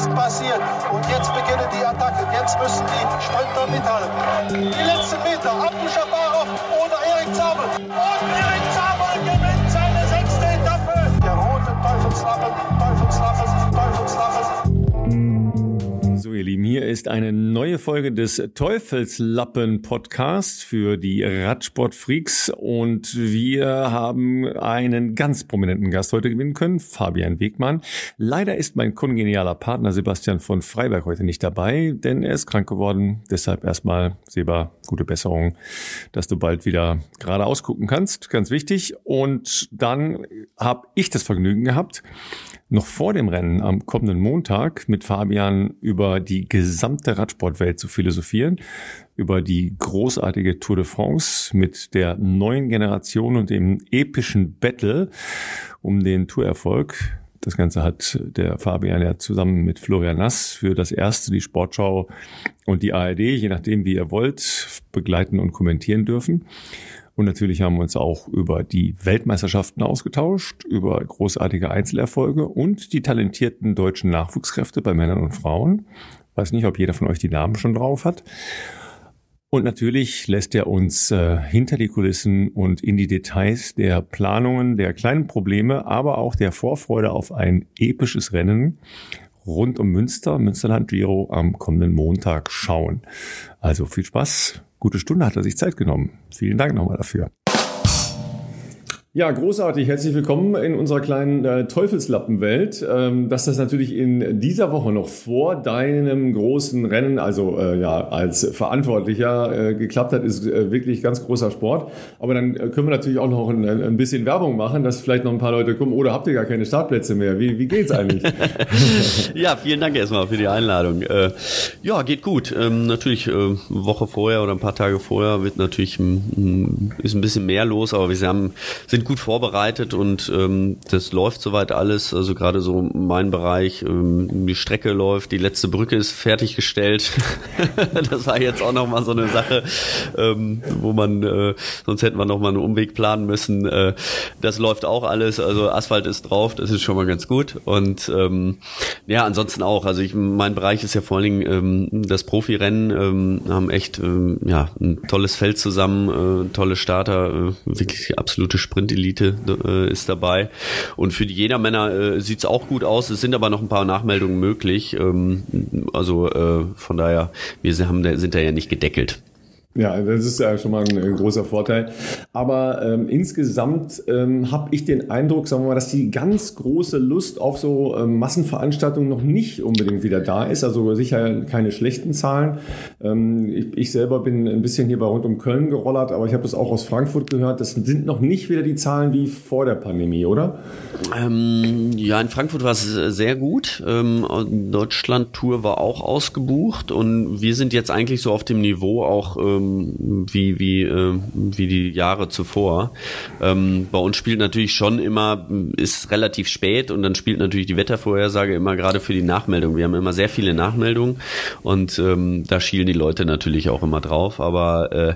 ist passiert. Und jetzt beginnt die Attacke. Jetzt müssen die Sprinter mithalten. Die letzten Meter. Abu Shabarov oder Erik Zabel. Und Erik Zabel gewinnt seine sechste Etappe. Der rote Teufelslappen, Teufelslappen, Teufelslappen. Lieben, hier ist eine neue Folge des Teufelslappen Podcasts für die Radsportfreaks und wir haben einen ganz prominenten Gast heute gewinnen können, Fabian Wegmann. Leider ist mein kongenialer Partner Sebastian von Freiberg heute nicht dabei, denn er ist krank geworden. Deshalb erstmal, Seba, gute Besserung, dass du bald wieder gerade ausgucken kannst. Ganz wichtig. Und dann habe ich das Vergnügen gehabt, noch vor dem Rennen am kommenden Montag mit Fabian über die gesamte Radsportwelt zu philosophieren, über die großartige Tour de France mit der neuen Generation und dem epischen Battle um den Tourerfolg. Das Ganze hat der Fabian ja zusammen mit Florian Nass für das erste die Sportschau und die ARD, je nachdem wie ihr wollt, begleiten und kommentieren dürfen. Und natürlich haben wir uns auch über die Weltmeisterschaften ausgetauscht, über großartige Einzelerfolge und die talentierten deutschen Nachwuchskräfte bei Männern und Frauen. Weiß nicht, ob jeder von euch die Namen schon drauf hat. Und natürlich lässt er uns äh, hinter die Kulissen und in die Details der Planungen, der kleinen Probleme, aber auch der Vorfreude auf ein episches Rennen rund um Münster, Münsterland Giro am kommenden Montag schauen. Also viel Spaß gute Stunde hat er sich Zeit genommen. Vielen Dank nochmal dafür. Ja, großartig. Herzlich willkommen in unserer kleinen äh, Teufelslappenwelt. Ähm, dass das natürlich in dieser Woche noch vor deinem großen Rennen, also äh, ja, als Verantwortlicher äh, geklappt hat, ist äh, wirklich ganz großer Sport. Aber dann äh, können wir natürlich auch noch ein, ein, bisschen Werbung machen, dass vielleicht noch ein paar Leute kommen. Oder habt ihr gar keine Startplätze mehr? Wie, wie geht's eigentlich? ja, vielen Dank erstmal für die Einladung. Äh, ja, geht gut. Ähm, natürlich eine Woche vorher oder ein paar Tage vorher wird natürlich m, ist ein bisschen mehr los, aber wir haben, sind gut vorbereitet und ähm, das läuft soweit alles. Also gerade so mein Bereich, ähm, die Strecke läuft, die letzte Brücke ist fertiggestellt. das war jetzt auch nochmal so eine Sache, ähm, wo man, äh, sonst hätten wir nochmal einen Umweg planen müssen. Äh, das läuft auch alles. Also Asphalt ist drauf, das ist schon mal ganz gut. Und ähm, ja, ansonsten auch. Also ich, mein Bereich ist ja vor allen Dingen ähm, das Profirennen, ähm, haben echt ähm, ja ein tolles Feld zusammen, äh, tolle Starter, äh, wirklich absolute Sprint Elite äh, ist dabei. Und für die Jedermänner äh, sieht es auch gut aus. Es sind aber noch ein paar Nachmeldungen möglich. Ähm, also äh, von daher, wir haben, sind da ja nicht gedeckelt. Ja, das ist ja schon mal ein, ein großer Vorteil. Aber ähm, insgesamt ähm, habe ich den Eindruck, sagen wir mal, dass die ganz große Lust auf so ähm, Massenveranstaltungen noch nicht unbedingt wieder da ist. Also sicher keine schlechten Zahlen. Ähm, ich, ich selber bin ein bisschen hier bei rund um Köln gerollert, aber ich habe das auch aus Frankfurt gehört. Das sind noch nicht wieder die Zahlen wie vor der Pandemie, oder? Ähm, ja, in Frankfurt war es sehr gut. Ähm, Deutschland-Tour war auch ausgebucht und wir sind jetzt eigentlich so auf dem Niveau auch ähm, wie, wie, äh, wie die Jahre zuvor. Ähm, bei uns spielt natürlich schon immer, ist relativ spät und dann spielt natürlich die Wettervorhersage immer gerade für die Nachmeldung. Wir haben immer sehr viele Nachmeldungen und ähm, da schielen die Leute natürlich auch immer drauf. Aber äh,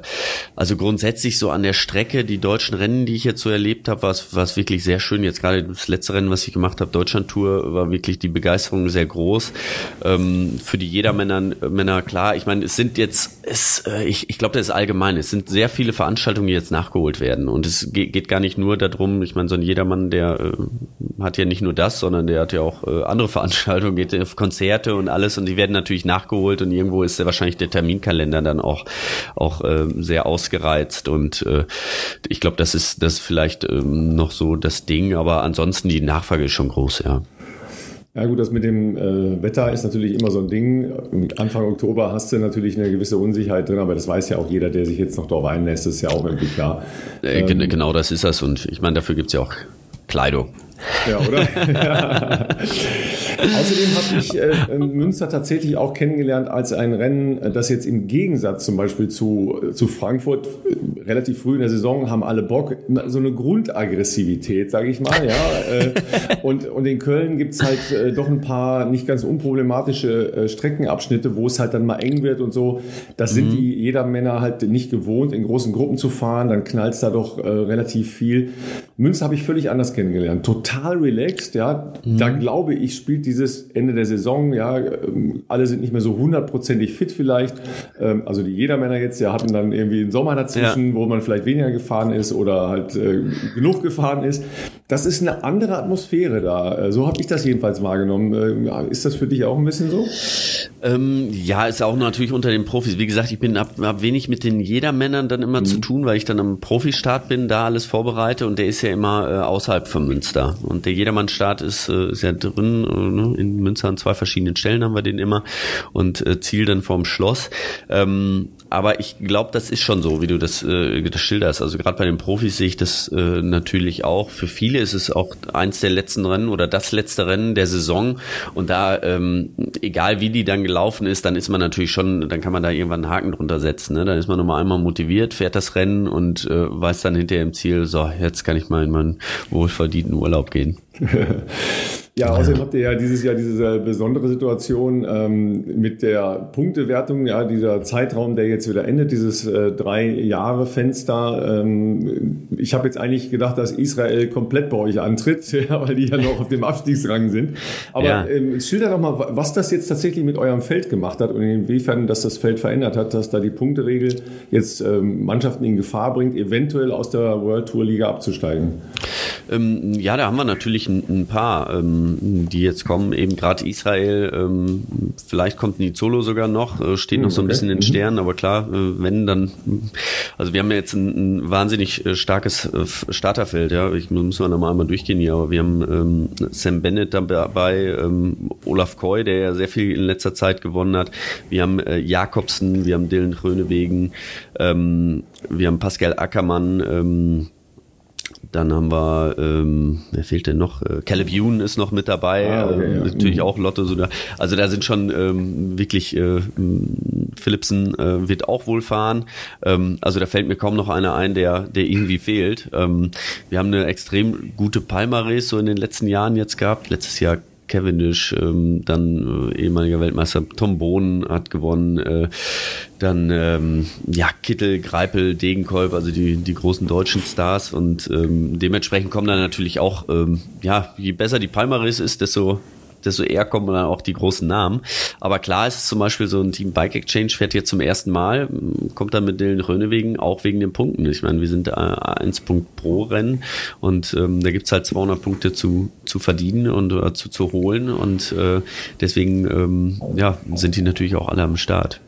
also grundsätzlich so an der Strecke, die deutschen Rennen, die ich jetzt so erlebt habe, war es wirklich sehr schön. Jetzt gerade das letzte Rennen, was ich gemacht habe, Deutschland-Tour, war wirklich die Begeisterung sehr groß. Ähm, für die Jedermänner Männer klar. Ich meine, es sind jetzt, es, äh, ich, ich glaube, das ist allgemein. Es sind sehr viele Veranstaltungen, die jetzt nachgeholt werden. Und es geht, gar nicht nur darum, ich meine, so ein Jedermann, der äh, hat ja nicht nur das, sondern der hat ja auch äh, andere Veranstaltungen, geht auf Konzerte und alles. Und die werden natürlich nachgeholt und irgendwo ist ja wahrscheinlich der Terminkalender dann auch, auch äh, sehr ausgereizt. Und äh, ich glaube, das ist das ist vielleicht ähm, noch so das Ding. Aber ansonsten die Nachfrage ist schon groß, ja. Ja gut, das mit dem äh, Wetter ist natürlich immer so ein Ding. Anfang Oktober hast du natürlich eine gewisse Unsicherheit drin, aber das weiß ja auch jeder, der sich jetzt noch darauf einlässt, das ist ja auch irgendwie klar. Äh, ähm, genau das ist das und ich meine, dafür gibt's ja auch Kleidung. Ja, oder? Außerdem habe ich äh, Münster tatsächlich auch kennengelernt als ein Rennen, äh, das jetzt im Gegensatz zum Beispiel zu, äh, zu Frankfurt äh, relativ früh in der Saison haben alle Bock, so eine Grundaggressivität, sage ich mal. Ja, äh, und, und in Köln gibt's halt äh, doch ein paar nicht ganz unproblematische Streckenabschnitte, wo es halt dann mal eng wird und so. Das mhm. sind die jeder Männer halt nicht gewohnt, in großen Gruppen zu fahren. Dann knallt's da doch relativ viel. Münster habe ich völlig anders kennengelernt. Total relaxed, ja. Mhm. Da glaube ich, spielt dieses Ende der Saison, ja, ähm, alle sind nicht mehr so hundertprozentig fit vielleicht. Ähm, also die Jedermänner jetzt, ja, hatten dann irgendwie einen Sommer dazwischen, ja. wo man vielleicht weniger gefahren ist oder halt äh, genug gefahren ist. Das ist eine andere Atmosphäre da. Äh, so habe ich das jedenfalls wahrgenommen. Äh, ist das für dich auch ein bisschen so? Ähm, ja, ist auch natürlich unter den Profis. Wie gesagt, ich bin hab, hab wenig mit den Jedermännern dann immer mhm. zu tun, weil ich dann am Profistart bin, da alles vorbereite und der ist ja immer äh, außerhalb von Münster. Und der Jedermannstart ist, äh, ist ja drin, äh, ne? in Münster an zwei verschiedenen Stellen haben wir den immer und äh, Ziel dann vorm Schloss. Ähm, aber ich glaube, das ist schon so, wie du das, äh, das schilderst. Also gerade bei den Profis sehe ich das äh, natürlich auch. Für viele ist es auch eins der letzten Rennen oder das letzte Rennen der Saison. Und da, ähm, egal wie die dann gelaufen ist, dann ist man natürlich schon, dann kann man da irgendwann einen Haken drunter setzen. Ne? Dann ist man nochmal einmal motiviert, fährt das Rennen und äh, weiß dann hinterher im Ziel, so, jetzt kann ich mal in meinen wohlverdienten Urlaub gehen. Ja, außerdem habt ihr ja dieses Jahr diese besondere Situation ähm, mit der Punktewertung, ja, dieser Zeitraum, der jetzt wieder endet, dieses äh, drei Jahre Fenster. Ähm, ich habe jetzt eigentlich gedacht, dass Israel komplett bei euch antritt, ja, weil die ja noch auf dem Abstiegsrang sind. Aber ja. ähm, schilder doch mal, was das jetzt tatsächlich mit eurem Feld gemacht hat und inwiefern das das Feld verändert hat, dass da die Punkteregel jetzt ähm, Mannschaften in Gefahr bringt, eventuell aus der World Tour Liga abzusteigen. Ähm, ja, da haben wir natürlich ein, ein paar. Ähm die jetzt kommen, eben gerade Israel, ähm, vielleicht kommt Nizolo sogar noch, äh, steht noch so ein bisschen in den mhm. Sternen, aber klar, äh, wenn dann, also wir haben ja jetzt ein, ein wahnsinnig äh, starkes äh, Starterfeld, ja, ich muss man nochmal einmal durchgehen hier, aber wir haben ähm, Sam Bennett dabei, ähm, Olaf Koy, der ja sehr viel in letzter Zeit gewonnen hat, wir haben äh, Jakobsen, wir haben Dylan Grönewegen, ähm, wir haben Pascal Ackermann, ähm, dann haben wir, ähm, wer fehlt denn noch? Äh, Caleb Youn ist noch mit dabei, ah, okay, ähm, ja. natürlich mhm. auch Lotte. So da, also da sind schon ähm, wirklich, äh, Philipsen äh, wird auch wohl fahren. Ähm, also da fällt mir kaum noch einer ein, der, der irgendwie fehlt. Ähm, wir haben eine extrem gute Palmares so in den letzten Jahren jetzt gehabt. Letztes Jahr Cavendish, ähm, dann äh, ehemaliger Weltmeister. Tom Bohnen hat gewonnen, äh, dann ähm, ja Kittel, Greipel, Degenkolb, also die die großen deutschen Stars. Und ähm, dementsprechend kommen dann natürlich auch ähm, ja je besser die Palmaris ist, desto desto eher kommen dann auch die großen Namen. Aber klar ist es zum Beispiel so ein Team Bike Exchange fährt jetzt zum ersten Mal, kommt dann mit Dylan Rönewegen auch wegen den Punkten. Ich meine, wir sind äh, 1 Punkt pro Rennen und ähm, da gibt's halt 200 Punkte zu, zu verdienen und äh, zu, zu holen und äh, deswegen ähm, ja, sind die natürlich auch alle am Start.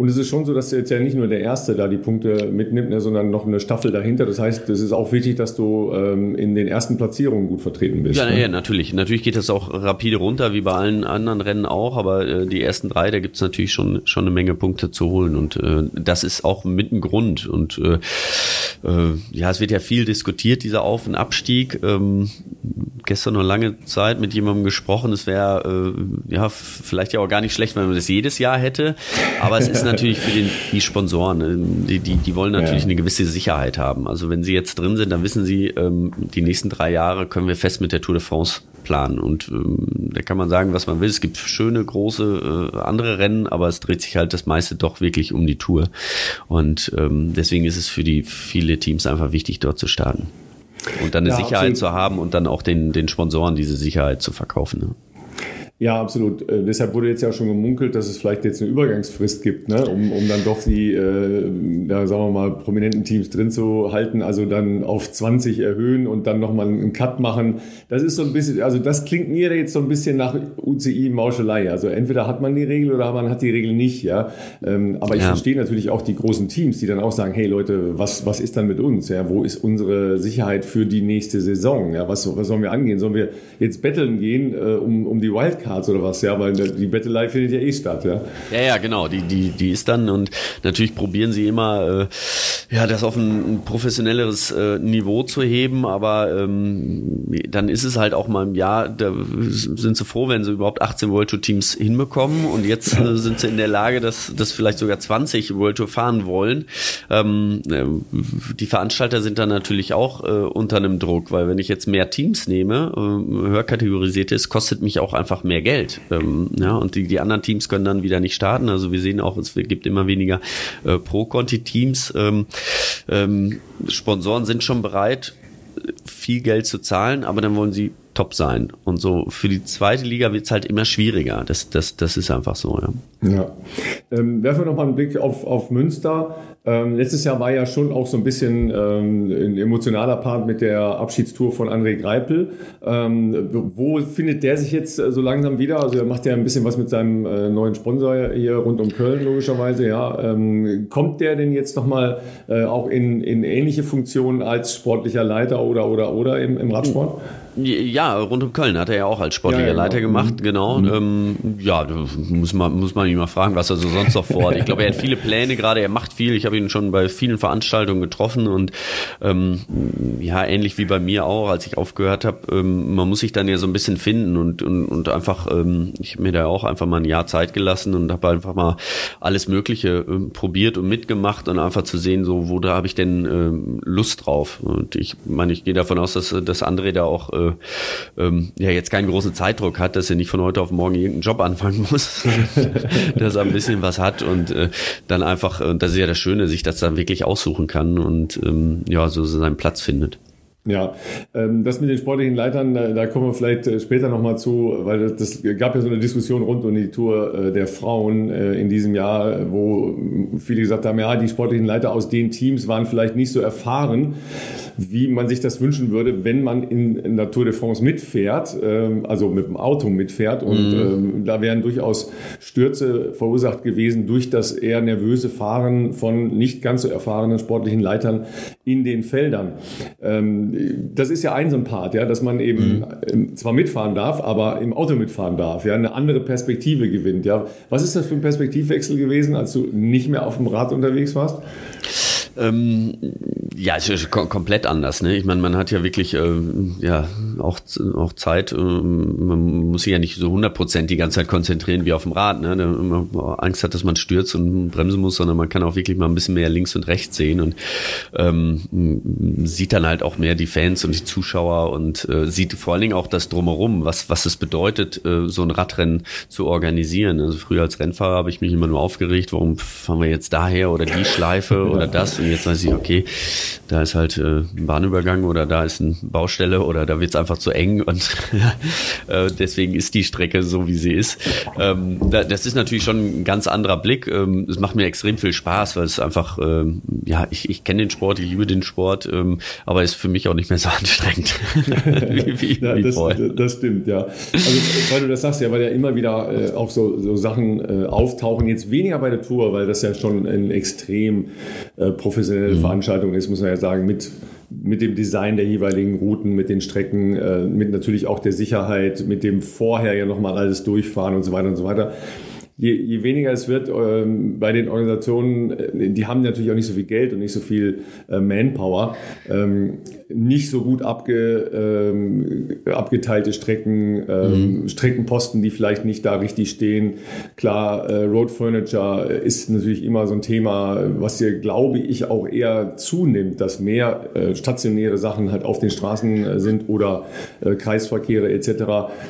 Und es ist schon so, dass jetzt ja nicht nur der Erste da die Punkte mitnimmt, ne, sondern noch eine Staffel dahinter. Das heißt, es ist auch wichtig, dass du ähm, in den ersten Platzierungen gut vertreten bist. Ja, ne? ja, natürlich. Natürlich geht das auch rapide runter, wie bei allen anderen Rennen auch, aber äh, die ersten drei, da gibt's natürlich schon, schon eine Menge Punkte zu holen. Und äh, das ist auch mit ein Grund. Und äh, äh, ja, es wird ja viel diskutiert, dieser Auf- und Abstieg. Ähm, gestern noch lange Zeit mit jemandem gesprochen. Es wäre äh, ja vielleicht ja auch gar nicht schlecht, wenn man das jedes Jahr hätte. Aber es ist natürlich für den, die Sponsoren, äh, die, die, die wollen natürlich ja. eine gewisse Sicherheit haben. Also wenn sie jetzt drin sind, dann wissen sie, ähm, die nächsten drei Jahre können wir fest mit der Tour de France planen. Und ähm, da kann man sagen, was man will. Es gibt schöne, große äh, andere Rennen, aber es dreht sich halt das meiste doch wirklich um die Tour. Und ähm, deswegen ist es für die viele Teams einfach wichtig, dort zu starten. Und dann eine ja, Sicherheit absolut. zu haben und dann auch den, den Sponsoren diese Sicherheit zu verkaufen. Ne? Ja, absolut. Äh, deshalb wurde jetzt ja schon gemunkelt, dass es vielleicht jetzt eine Übergangsfrist gibt, ne? um, um dann doch die, äh, ja, sagen wir mal, prominenten Teams drin zu halten, also dann auf 20 erhöhen und dann nochmal einen Cut machen. Das ist so ein bisschen, also das klingt mir jetzt so ein bisschen nach UCI-Mauschelei. Also entweder hat man die Regel oder man hat die Regel nicht, ja. Ähm, aber ich ja. verstehe natürlich auch die großen Teams, die dann auch sagen, hey Leute, was, was ist dann mit uns? Ja, wo ist unsere Sicherheit für die nächste Saison? Ja, was, was sollen wir angehen? Sollen wir jetzt betteln gehen, äh, um, um die Wildcard? Startcards oder was, ja, weil die Bettelei findet ja eh statt, ja. Ja, ja, genau, die, die, die ist dann und natürlich probieren sie immer, äh, ja, das auf ein, ein professionelleres äh, Niveau zu heben, aber ähm, dann ist es halt auch mal im Jahr, da sind sie froh, wenn sie überhaupt 18 World Tour Teams hinbekommen und jetzt äh, sind sie in der Lage, dass, dass vielleicht sogar 20 World Tour fahren wollen. Ähm, äh, die Veranstalter sind dann natürlich auch äh, unter einem Druck, weil wenn ich jetzt mehr Teams nehme, äh, höher kategorisiert ist, kostet mich auch einfach mehr Geld. Ähm, ja, und die, die anderen Teams können dann wieder nicht starten. Also wir sehen auch, es gibt immer weniger äh, Pro-Conti-Teams. Ähm, ähm, Sponsoren sind schon bereit, viel Geld zu zahlen, aber dann wollen sie top sein. Und so für die zweite Liga wird es halt immer schwieriger. Das, das, das ist einfach so, ja. Ja. Ähm, werfen wir nochmal einen Blick auf, auf Münster. Ähm, letztes Jahr war ja schon auch so ein bisschen ähm, ein emotionaler Part mit der Abschiedstour von André Greipel. Ähm, wo findet der sich jetzt äh, so langsam wieder? Also er macht ja ein bisschen was mit seinem äh, neuen Sponsor hier rund um Köln logischerweise. Ja, ähm, kommt der denn jetzt nochmal äh, auch in, in ähnliche Funktionen als sportlicher Leiter oder oder oder im, im Radsport? Ja, rund um Köln hat er ja auch als sportlicher ja, genau. Leiter gemacht, mhm. genau. Mhm. Ähm, ja, muss man, muss man ihn mal fragen, was er so sonst noch vorhat. Ich glaube, er hat viele Pläne gerade, er macht viel. Ich habe ihn schon bei vielen Veranstaltungen getroffen und ähm, ja, ähnlich wie bei mir auch, als ich aufgehört habe, ähm, man muss sich dann ja so ein bisschen finden und, und, und einfach, ähm, ich habe mir da auch einfach mal ein Jahr Zeit gelassen und habe einfach mal alles Mögliche ähm, probiert und mitgemacht und einfach zu sehen, so, wo da habe ich denn ähm, Lust drauf. Und ich meine, ich gehe davon aus, dass, dass André da auch äh, ähm, ja jetzt keinen großen Zeitdruck hat, dass er nicht von heute auf morgen irgendeinen Job anfangen muss, dass er ein bisschen was hat und äh, dann einfach, und das ist ja das Schöne, sich das dann wirklich aussuchen kann und ähm, ja, so seinen Platz findet. Ja, ähm, das mit den sportlichen Leitern, da kommen wir vielleicht äh, später nochmal zu, weil das gab ja so eine Diskussion rund um die Tour äh, der Frauen äh, in diesem Jahr, wo viele gesagt haben, ja, die sportlichen Leiter aus den Teams waren vielleicht nicht so erfahren wie man sich das wünschen würde, wenn man in, in der Tour de France mitfährt, ähm, also mit dem Auto mitfährt. Und mhm. ähm, da wären durchaus Stürze verursacht gewesen durch das eher nervöse Fahren von nicht ganz so erfahrenen sportlichen Leitern in den Feldern. Ähm, das ist ja ein so ein Part, ja, dass man eben mhm. zwar mitfahren darf, aber im Auto mitfahren darf, ja, eine andere Perspektive gewinnt. Ja. Was ist das für ein Perspektivwechsel gewesen, als du nicht mehr auf dem Rad unterwegs warst? Ähm, ja, es ist komplett anders. Ne? Ich meine, man hat ja wirklich äh, ja auch, auch Zeit. Äh, man muss sich ja nicht so 100% die ganze Zeit konzentrieren wie auf dem Rad. Ne? man Angst hat, dass man stürzt und bremsen muss, sondern man kann auch wirklich mal ein bisschen mehr links und rechts sehen und ähm, sieht dann halt auch mehr die Fans und die Zuschauer und äh, sieht vor allen Dingen auch das Drumherum, was, was es bedeutet, äh, so ein Radrennen zu organisieren. Also früher als Rennfahrer habe ich mich immer nur aufgeregt, warum fahren wir jetzt daher oder die Schleife oder das und jetzt weiß ich, okay, da ist halt äh, ein Bahnübergang oder da ist eine Baustelle oder da wird es einfach zu eng und äh, deswegen ist die Strecke so, wie sie ist. Ähm, da, das ist natürlich schon ein ganz anderer Blick. Ähm, es macht mir extrem viel Spaß, weil es einfach, ähm, ja, ich, ich kenne den Sport, ich liebe den Sport, ähm, aber ist für mich auch nicht mehr so anstrengend wie, wie, ja, das, das, stimmt, ja. Also, weil du das sagst, ja, weil ja immer wieder äh, auch so, so Sachen äh, auftauchen, jetzt weniger bei der Tour, weil das ja schon ein extrem äh, professionelle mhm. Veranstaltung ist, muss man ja sagen, mit, mit dem Design der jeweiligen Routen, mit den Strecken, äh, mit natürlich auch der Sicherheit, mit dem vorher ja nochmal alles durchfahren und so weiter und so weiter. Je, je weniger es wird ähm, bei den Organisationen, äh, die haben natürlich auch nicht so viel Geld und nicht so viel äh, Manpower. Ähm, nicht so gut abge, ähm, abgeteilte Strecken, ähm, mhm. Streckenposten, die vielleicht nicht da richtig stehen. Klar, äh, Road Furniture ist natürlich immer so ein Thema, was hier, glaube ich, auch eher zunimmt, dass mehr äh, stationäre Sachen halt auf den Straßen äh, sind oder äh, Kreisverkehre etc.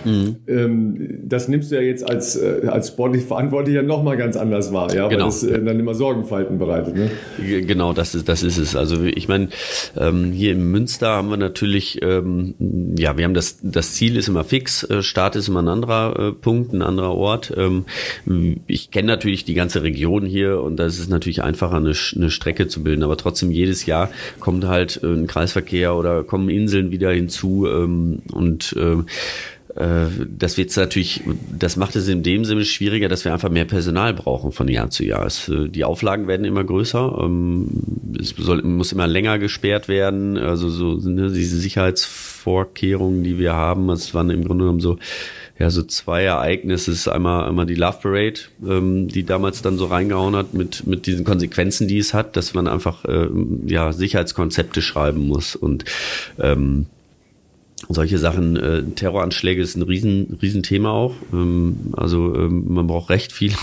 Mhm. Ähm, das nimmst du ja jetzt als, äh, als sportlich Verantwortlicher nochmal ganz anders wahr, ja, genau. weil das äh, dann immer Sorgenfalten bereitet. Ne? Genau, das ist, das ist es. Also ich meine, ähm, hier in Münster haben wir natürlich, ähm, ja, wir haben das, das Ziel ist immer fix, äh, Start ist immer ein anderer äh, Punkt, ein anderer Ort. Ähm, ich kenne natürlich die ganze Region hier und da ist es natürlich einfacher, eine, eine Strecke zu bilden, aber trotzdem jedes Jahr kommt halt äh, ein Kreisverkehr oder kommen Inseln wieder hinzu ähm, und äh, äh, das wird natürlich, das macht es in dem Sinne schwieriger, dass wir einfach mehr Personal brauchen von Jahr zu Jahr. Es, äh, die Auflagen werden immer größer, ähm, es soll, muss immer länger gesperrt werden, also so ne, diese Sicherheitsvorkehrungen, die wir haben, es waren im Grunde genommen so ja so zwei Ereignisse. Es ist einmal, einmal die Love Parade, ähm, die damals dann so reingehauen hat mit, mit diesen Konsequenzen, die es hat, dass man einfach ähm, ja, Sicherheitskonzepte schreiben muss und ähm, solche Sachen, äh, Terroranschläge ist ein riesen, riesen Thema auch. Ähm, also ähm, man braucht recht viele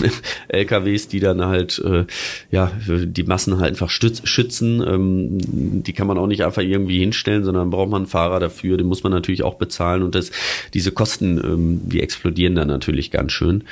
LKWs, die dann halt äh, ja die Massen halt einfach schützen. Ähm, die kann man auch nicht einfach irgendwie hinstellen, sondern braucht man einen Fahrer dafür. Den muss man natürlich auch bezahlen und das, diese Kosten, ähm, die explodieren dann natürlich ganz schön.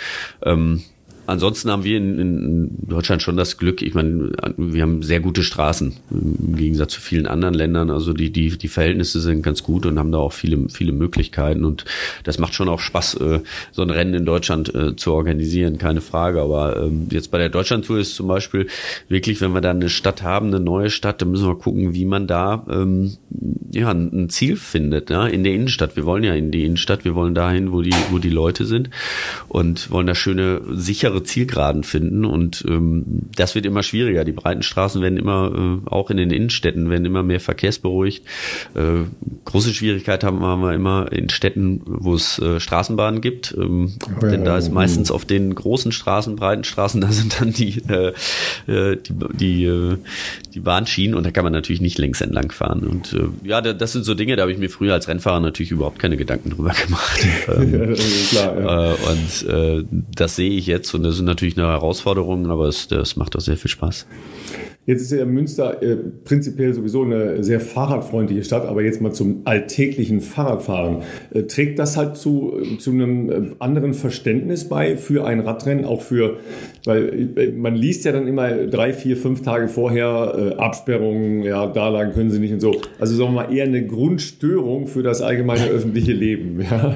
Ähm, Ansonsten haben wir in, in Deutschland schon das Glück, ich meine, wir haben sehr gute Straßen im Gegensatz zu vielen anderen Ländern. Also die, die, die Verhältnisse sind ganz gut und haben da auch viele, viele Möglichkeiten. Und das macht schon auch Spaß, äh, so ein Rennen in Deutschland äh, zu organisieren, keine Frage. Aber ähm, jetzt bei der Deutschlandtour ist zum Beispiel wirklich, wenn wir da eine Stadt haben, eine neue Stadt, dann müssen wir gucken, wie man da ähm, ja, ein Ziel findet, ja, in der Innenstadt. Wir wollen ja in die Innenstadt, wir wollen dahin, wo die, wo die Leute sind und wollen da schöne, sichere andere Zielgeraden finden und ähm, das wird immer schwieriger. Die breiten Straßen werden immer, äh, auch in den Innenstädten, werden immer mehr verkehrsberuhigt. Äh, große Schwierigkeit haben, haben wir immer in Städten, wo es äh, Straßenbahnen gibt, ähm, ja, denn da ist meistens auf den großen Straßen, breiten Straßen, da sind dann die, äh, äh die, die, äh, die Bahnschienen und da kann man natürlich nicht längs entlang fahren. Und äh, ja, das sind so Dinge, da habe ich mir früher als Rennfahrer natürlich überhaupt keine Gedanken drüber gemacht. ähm, ja, klar, ja. äh, und äh, das sehe ich jetzt und das ist natürlich eine Herausforderung, aber es, das macht auch sehr viel Spaß. Jetzt ist ja Münster äh, prinzipiell sowieso eine sehr fahrradfreundliche Stadt, aber jetzt mal zum alltäglichen Fahrradfahren. Äh, trägt das halt zu, äh, zu einem äh, anderen Verständnis bei für ein Radrennen, auch für, weil äh, man liest ja dann immer drei, vier, fünf Tage vorher äh, Absperrungen, ja, da lang können sie nicht und so. Also sagen wir mal eher eine Grundstörung für das allgemeine öffentliche Leben. Ja,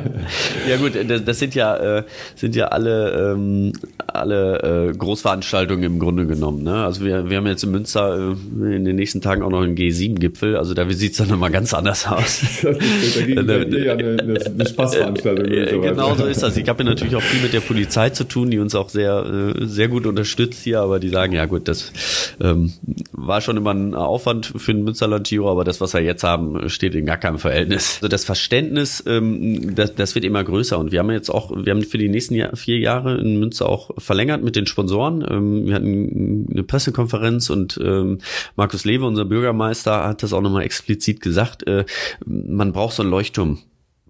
ja gut, das, sind ja, sind ja alle, ähm, alle Großveranstaltungen im Grunde genommen. Ne? Also wir, wir haben jetzt im Münster äh, in den nächsten Tagen auch noch einen G7-Gipfel. Also da sieht es dann nochmal ganz anders aus. da ging ja eine, eine, eine Spaßveranstaltung. genau so ist das. Ich habe ja natürlich auch viel mit der Polizei zu tun, die uns auch sehr, äh, sehr gut unterstützt hier, aber die sagen, ja gut, das ähm, war schon immer ein Aufwand für den Münsterland Giro, aber das, was wir jetzt haben, steht in gar keinem Verhältnis. Also das Verständnis, ähm, das, das wird immer größer und wir haben jetzt auch, wir haben für die nächsten Jahr, vier Jahre in Münster auch verlängert mit den Sponsoren. Ähm, wir hatten eine Pressekonferenz und ähm, Markus Lewe, unser Bürgermeister, hat das auch nochmal explizit gesagt, äh, man braucht so ein Leuchtturm.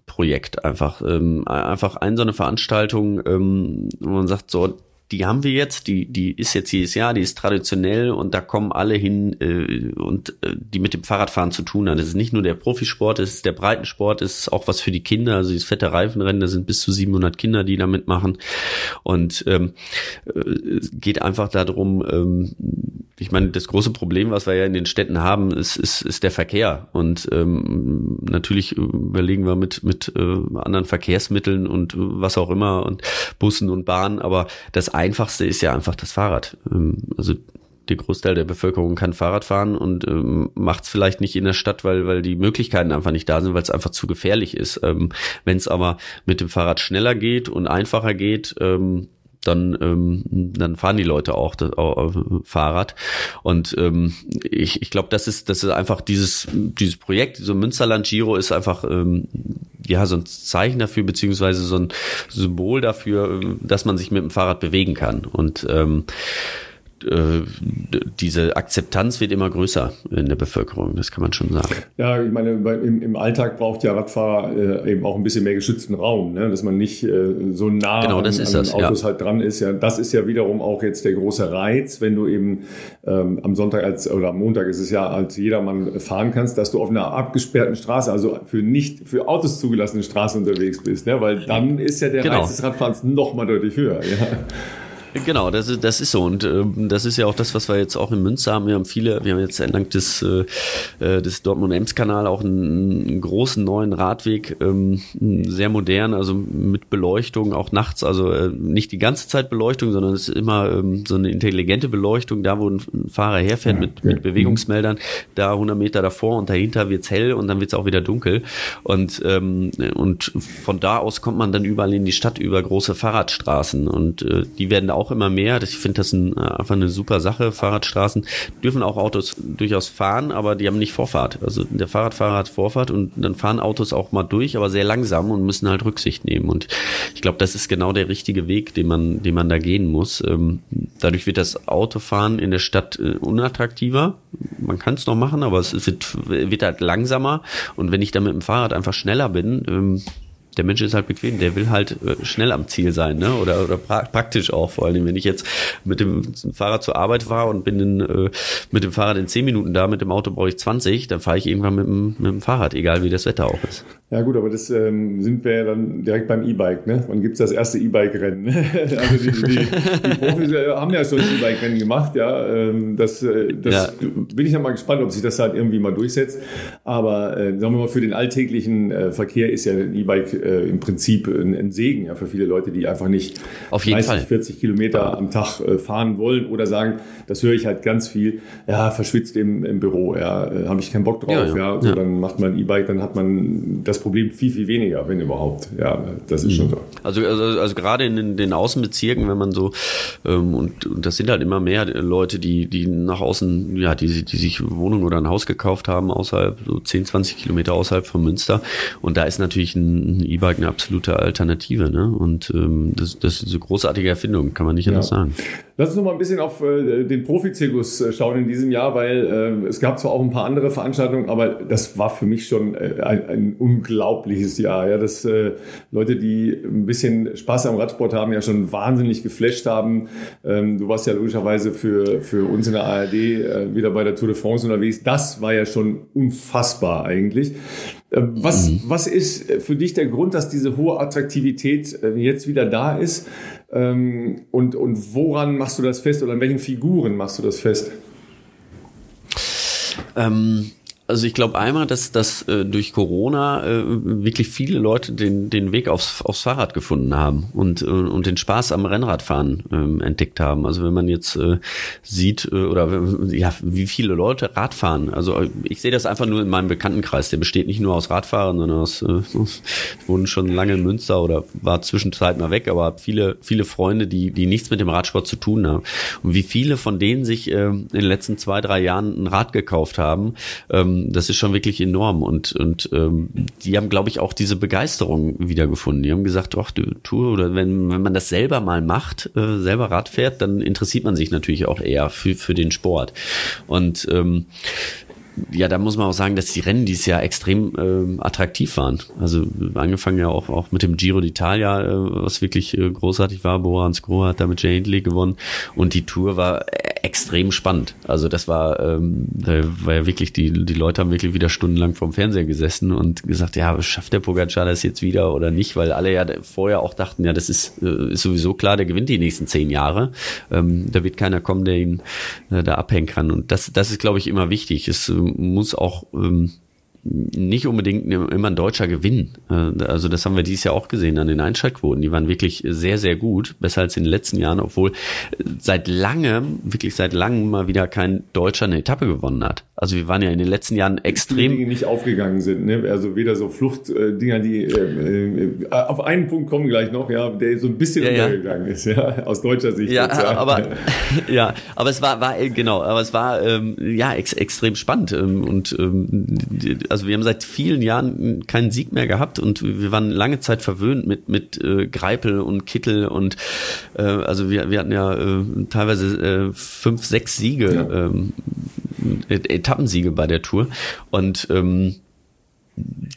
Projekt einfach ähm, einfach ein so eine Veranstaltung, ähm, wo man sagt so die haben wir jetzt, die, die ist jetzt jedes Jahr, die ist traditionell und da kommen alle hin äh, und äh, die mit dem Fahrradfahren zu tun haben. Das ist nicht nur der Profisport, es ist der Breitensport, es ist auch was für die Kinder, also dieses fette Reifenrennen, da sind bis zu 700 Kinder, die da mitmachen. Und ähm, äh, es geht einfach darum, ähm, ich meine, das große Problem, was wir ja in den Städten haben, ist, ist, ist der Verkehr. Und ähm, natürlich überlegen wir mit, mit äh, anderen Verkehrsmitteln und was auch immer und Bussen und Bahnen, aber das Einfachste ist ja einfach das Fahrrad. Ähm, also der Großteil der Bevölkerung kann Fahrrad fahren und ähm, macht es vielleicht nicht in der Stadt, weil, weil die Möglichkeiten einfach nicht da sind, weil es einfach zu gefährlich ist. Ähm, Wenn es aber mit dem Fahrrad schneller geht und einfacher geht, ähm, dann, ähm, dann fahren die Leute auch, das, auch Fahrrad. Und ähm, ich, ich glaube, das ist, das ist einfach dieses, dieses Projekt, so Münsterland Giro ist einfach ähm, ja so ein Zeichen dafür, beziehungsweise so ein Symbol dafür, dass man sich mit dem Fahrrad bewegen kann. Und ähm, äh, diese Akzeptanz wird immer größer in der Bevölkerung, das kann man schon sagen. Ja, ich meine, im, im Alltag braucht ja Radfahrer äh, eben auch ein bisschen mehr geschützten Raum, ne? dass man nicht äh, so nah genau, an, an den Autos ja. halt dran ist. Ja, das ist ja wiederum auch jetzt der große Reiz, wenn du eben ähm, am Sonntag als oder am Montag ist es ja als jedermann fahren kannst, dass du auf einer abgesperrten Straße, also für nicht für Autos zugelassene Straße unterwegs bist, ne? weil dann ist ja der genau. Reiz des Radfahrens noch mal deutlich höher. Ja. Genau, das ist, das ist so. Und äh, das ist ja auch das, was wir jetzt auch in Münster haben. Wir haben viele, wir haben jetzt entlang des, äh, äh des Dortmund-Ems-Kanal auch einen, einen, großen neuen Radweg, ähm, sehr modern, also mit Beleuchtung, auch nachts, also äh, nicht die ganze Zeit Beleuchtung, sondern es ist immer ähm, so eine intelligente Beleuchtung, da wo ein Fahrer herfährt mit, mit Bewegungsmeldern, da 100 Meter davor und dahinter wird's hell und dann wird's auch wieder dunkel. Und, ähm, und von da aus kommt man dann überall in die Stadt über große Fahrradstraßen und äh, die werden auch auch immer mehr. Ich finde das ein, einfach eine super Sache. Fahrradstraßen dürfen auch Autos durchaus fahren, aber die haben nicht Vorfahrt. Also der Fahrradfahrer hat Vorfahrt und dann fahren Autos auch mal durch, aber sehr langsam und müssen halt Rücksicht nehmen. Und ich glaube, das ist genau der richtige Weg, den man, den man da gehen muss. Ähm, dadurch wird das Autofahren in der Stadt äh, unattraktiver. Man kann es noch machen, aber es wird, wird halt langsamer. Und wenn ich dann mit dem Fahrrad einfach schneller bin, ähm, der Mensch ist halt bequem, der will halt äh, schnell am Ziel sein, ne? Oder, oder pra praktisch auch vor allem. Wenn ich jetzt mit dem Fahrrad zur Arbeit fahre und bin in, äh, mit dem Fahrrad in 10 Minuten da, mit dem Auto brauche ich 20, dann fahre ich irgendwann mit dem, mit dem Fahrrad, egal wie das Wetter auch ist. Ja gut, aber das ähm, sind wir ja dann direkt beim E-Bike, ne? Wann gibt's das erste E-Bike-Rennen? also die, die, die Profis äh, haben ja schon E-Bike-Rennen gemacht, ja. Ähm, das äh, das ja. bin ich ja mal gespannt, ob sich das halt irgendwie mal durchsetzt. Aber äh, sagen wir mal, für den alltäglichen äh, Verkehr ist ja ein E-Bike äh, im Prinzip ein, ein, Segen ja, für viele Leute, die einfach nicht Auf jeden 30, Fall. 40 Kilometer am Tag äh, fahren wollen oder sagen, das höre ich halt ganz viel, ja, verschwitzt im, im Büro, ja, äh, habe ich keinen Bock drauf, ja. ja. ja. So, ja. Dann macht man E-Bike, dann hat man das Problem viel, viel weniger, wenn überhaupt. Ja, das ist mhm. schon so. Also, also, also gerade in den, den Außenbezirken, wenn man so, ähm, und, und das sind halt immer mehr Leute, die, die nach außen, ja, die, die sich Wohnung oder ein Haus gekauft haben, außerhalb, so 10, 20 Kilometer außerhalb von Münster. Und da ist natürlich ein, ein E-Bike eine absolute Alternative. Ne? Und ähm, das, das ist eine großartige Erfindung, kann man nicht anders ja. sagen. Lass uns noch mal ein bisschen auf äh, den Profizirkus äh, schauen in diesem Jahr, weil äh, es gab zwar auch ein paar andere Veranstaltungen, aber das war für mich schon äh, ein, ein, unglaubliches Jahr. Ja, dass äh, Leute, die ein bisschen Spaß am Radsport haben, ja schon wahnsinnig geflasht haben. Ähm, du warst ja logischerweise für, für uns in der ARD äh, wieder bei der Tour de France unterwegs. Das war ja schon unfassbar eigentlich. Ähm, was, mhm. was ist für dich der Grund, dass diese hohe Attraktivität äh, jetzt wieder da ist? Ähm, und, und woran machst du das fest oder an welchen Figuren machst du das fest? Ähm, also ich glaube einmal, dass, dass äh, durch Corona äh, wirklich viele Leute den, den Weg aufs, aufs Fahrrad gefunden haben und, äh, und den Spaß am Rennradfahren ähm, entdeckt haben. Also wenn man jetzt äh, sieht äh, oder ja, wie viele Leute Rad fahren. Also ich sehe das einfach nur in meinem Bekanntenkreis. Der besteht nicht nur aus Radfahrern, sondern aus äh, wohnen schon lange in Münster oder war zwischenzeit mal weg, aber viele viele Freunde, die die nichts mit dem Radsport zu tun haben. Und wie viele von denen sich äh, in den letzten zwei drei Jahren ein Rad gekauft haben. Ähm, das ist schon wirklich enorm und und ähm, die haben, glaube ich, auch diese Begeisterung wiedergefunden. Die haben gesagt, ach, du Tour oder wenn wenn man das selber mal macht, äh, selber Rad fährt, dann interessiert man sich natürlich auch eher für für den Sport und ähm, ja, da muss man auch sagen, dass die Rennen dieses Jahr extrem äh, attraktiv waren. Also angefangen ja auch, auch mit dem Giro d'Italia, äh, was wirklich äh, großartig war. Borans Gro hat da mit Jay Hindley gewonnen und die Tour war extrem spannend. Also das war, ähm, war ja wirklich, die, die Leute haben wirklich wieder stundenlang vorm Fernseher gesessen und gesagt, ja, schafft der Pogacar das jetzt wieder oder nicht? Weil alle ja vorher auch dachten, ja, das ist, äh, ist sowieso klar, der gewinnt die nächsten zehn Jahre. Ähm, da wird keiner kommen, der ihn äh, da abhängen kann. Und das, das ist, glaube ich, immer wichtig. Es muss auch ähm, nicht unbedingt immer ein deutscher Gewinn. Äh, also das haben wir dieses Jahr auch gesehen an den Einschaltquoten. Die waren wirklich sehr, sehr gut, besser als in den letzten Jahren, obwohl seit langem, wirklich seit langem mal wieder kein Deutscher eine Etappe gewonnen hat. Also wir waren ja in den letzten Jahren extrem... Die Dinge nicht aufgegangen sind, ne? also weder so Fluchtdinger, die äh, äh, auf einen Punkt kommen gleich noch, ja, der so ein bisschen ja, untergegangen ja. ist, ja, aus deutscher Sicht. Ja, jetzt, ja. aber ja, aber es war, war genau, aber es war ähm, ja ex extrem spannend ähm, und ähm, also wir haben seit vielen Jahren keinen Sieg mehr gehabt und wir waren lange Zeit verwöhnt mit mit äh, Greipel und Kittel und äh, also wir, wir hatten ja äh, teilweise äh, fünf, sechs Siege, ja. ähm, Etappensiege bei der Tour und ähm,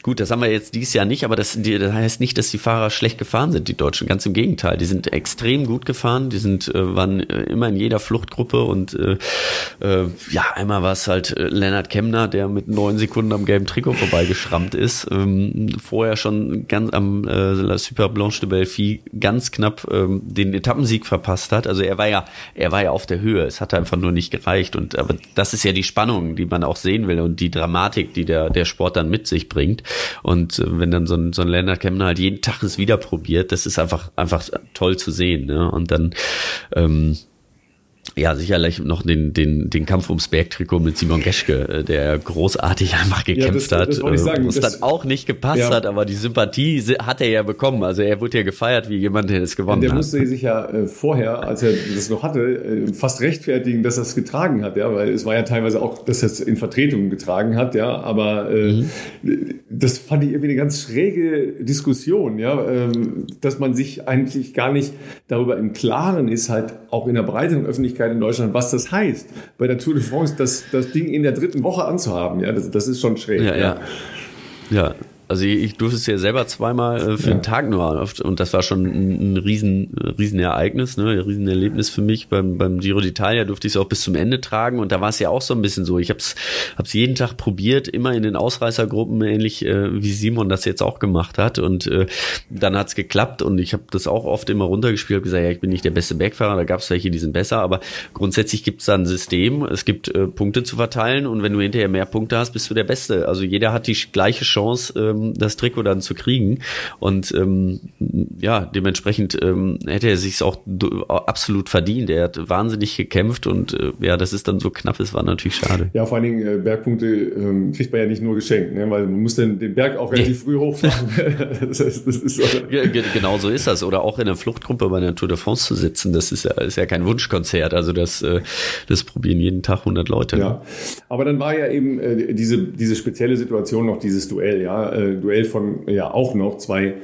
Gut, das haben wir jetzt dieses Jahr nicht, aber das, das, heißt nicht, dass die Fahrer schlecht gefahren sind, die Deutschen. Ganz im Gegenteil, die sind extrem gut gefahren, die sind äh, waren äh, immer in jeder Fluchtgruppe und äh, äh, ja, einmal war es halt Lennart Kemner, der mit neun Sekunden am gelben Trikot vorbeigeschrammt ist. Ähm, vorher schon ganz am äh, La Super Blanche de Belfi ganz knapp ähm, den Etappensieg verpasst hat. Also er war ja, er war ja auf der Höhe. Es hat einfach nur nicht gereicht. Und aber das ist ja die Spannung, die man auch sehen will und die Dramatik, die der der Sport dann mit sich bringt. Und äh, wenn dann so ein, so ein Leonard Kemner halt jeden Tag es wieder probiert, das ist einfach, einfach toll zu sehen. Ne? Und dann, ähm, ja, sicherlich noch den, den, den Kampf ums Bergtrikot mit Simon Geschke, äh, der großartig einfach gekämpft ja, das, das hat, sagen, wo es dann auch nicht gepasst ja. hat, aber die Sympathie hat er ja bekommen. Also er wurde ja gefeiert wie jemand, der das gewonnen der hat. Der musste sich ja äh, vorher, als er das noch hatte, äh, fast rechtfertigen, dass er es getragen hat, ja, weil es war ja teilweise auch, dass er es in Vertretung getragen hat, ja, aber äh, mhm. das fand ich irgendwie eine ganz schräge Diskussion, ja, ähm, dass man sich eigentlich gar nicht darüber im Klaren ist, halt auch in der breiteren Öffentlichkeit Öffentlichkeit in Deutschland, was das heißt, bei der Tour de France das, das Ding in der dritten Woche anzuhaben. Ja, das, das ist schon schräg. Ja, ja. ja. ja. Also ich durfte es ja selber zweimal äh, für ja. einen Tag nur und das war schon ein, ein riesen, riesen Ereignis, ne, ein riesen Erlebnis für mich. Beim, beim Giro d'Italia durfte ich es auch bis zum Ende tragen und da war es ja auch so ein bisschen so. Ich habe es hab's jeden Tag probiert, immer in den Ausreißergruppen, ähnlich äh, wie Simon das jetzt auch gemacht hat und äh, dann hat's geklappt und ich habe das auch oft immer runtergespielt, habe gesagt, ja, ich bin nicht der beste Bergfahrer, da gab es welche, die sind besser, aber grundsätzlich gibt es da ein System, es gibt äh, Punkte zu verteilen und wenn du hinterher mehr Punkte hast, bist du der Beste. Also jeder hat die gleiche Chance, äh, ähm, das Trikot dann zu kriegen. Und ähm, ja, dementsprechend ähm, hätte er sich auch absolut verdient. Er hat wahnsinnig gekämpft und äh, ja, das ist dann so knapp, es war natürlich schade. Ja, vor allen Dingen äh, Bergpunkte ähm, kriegt man ja nicht nur geschenkt, ne? weil man muss dann den Berg auch relativ früh hochfahren. das heißt, das ist genau so ist das. Oder auch in der Fluchtgruppe bei der Tour de France zu sitzen, das ist ja, ist ja kein Wunschkonzert. Also das, äh, das probieren jeden Tag 100 Leute. Ja, aber dann war ja eben äh, diese, diese spezielle Situation noch dieses Duell, ja, äh, Duell von ja auch noch zwei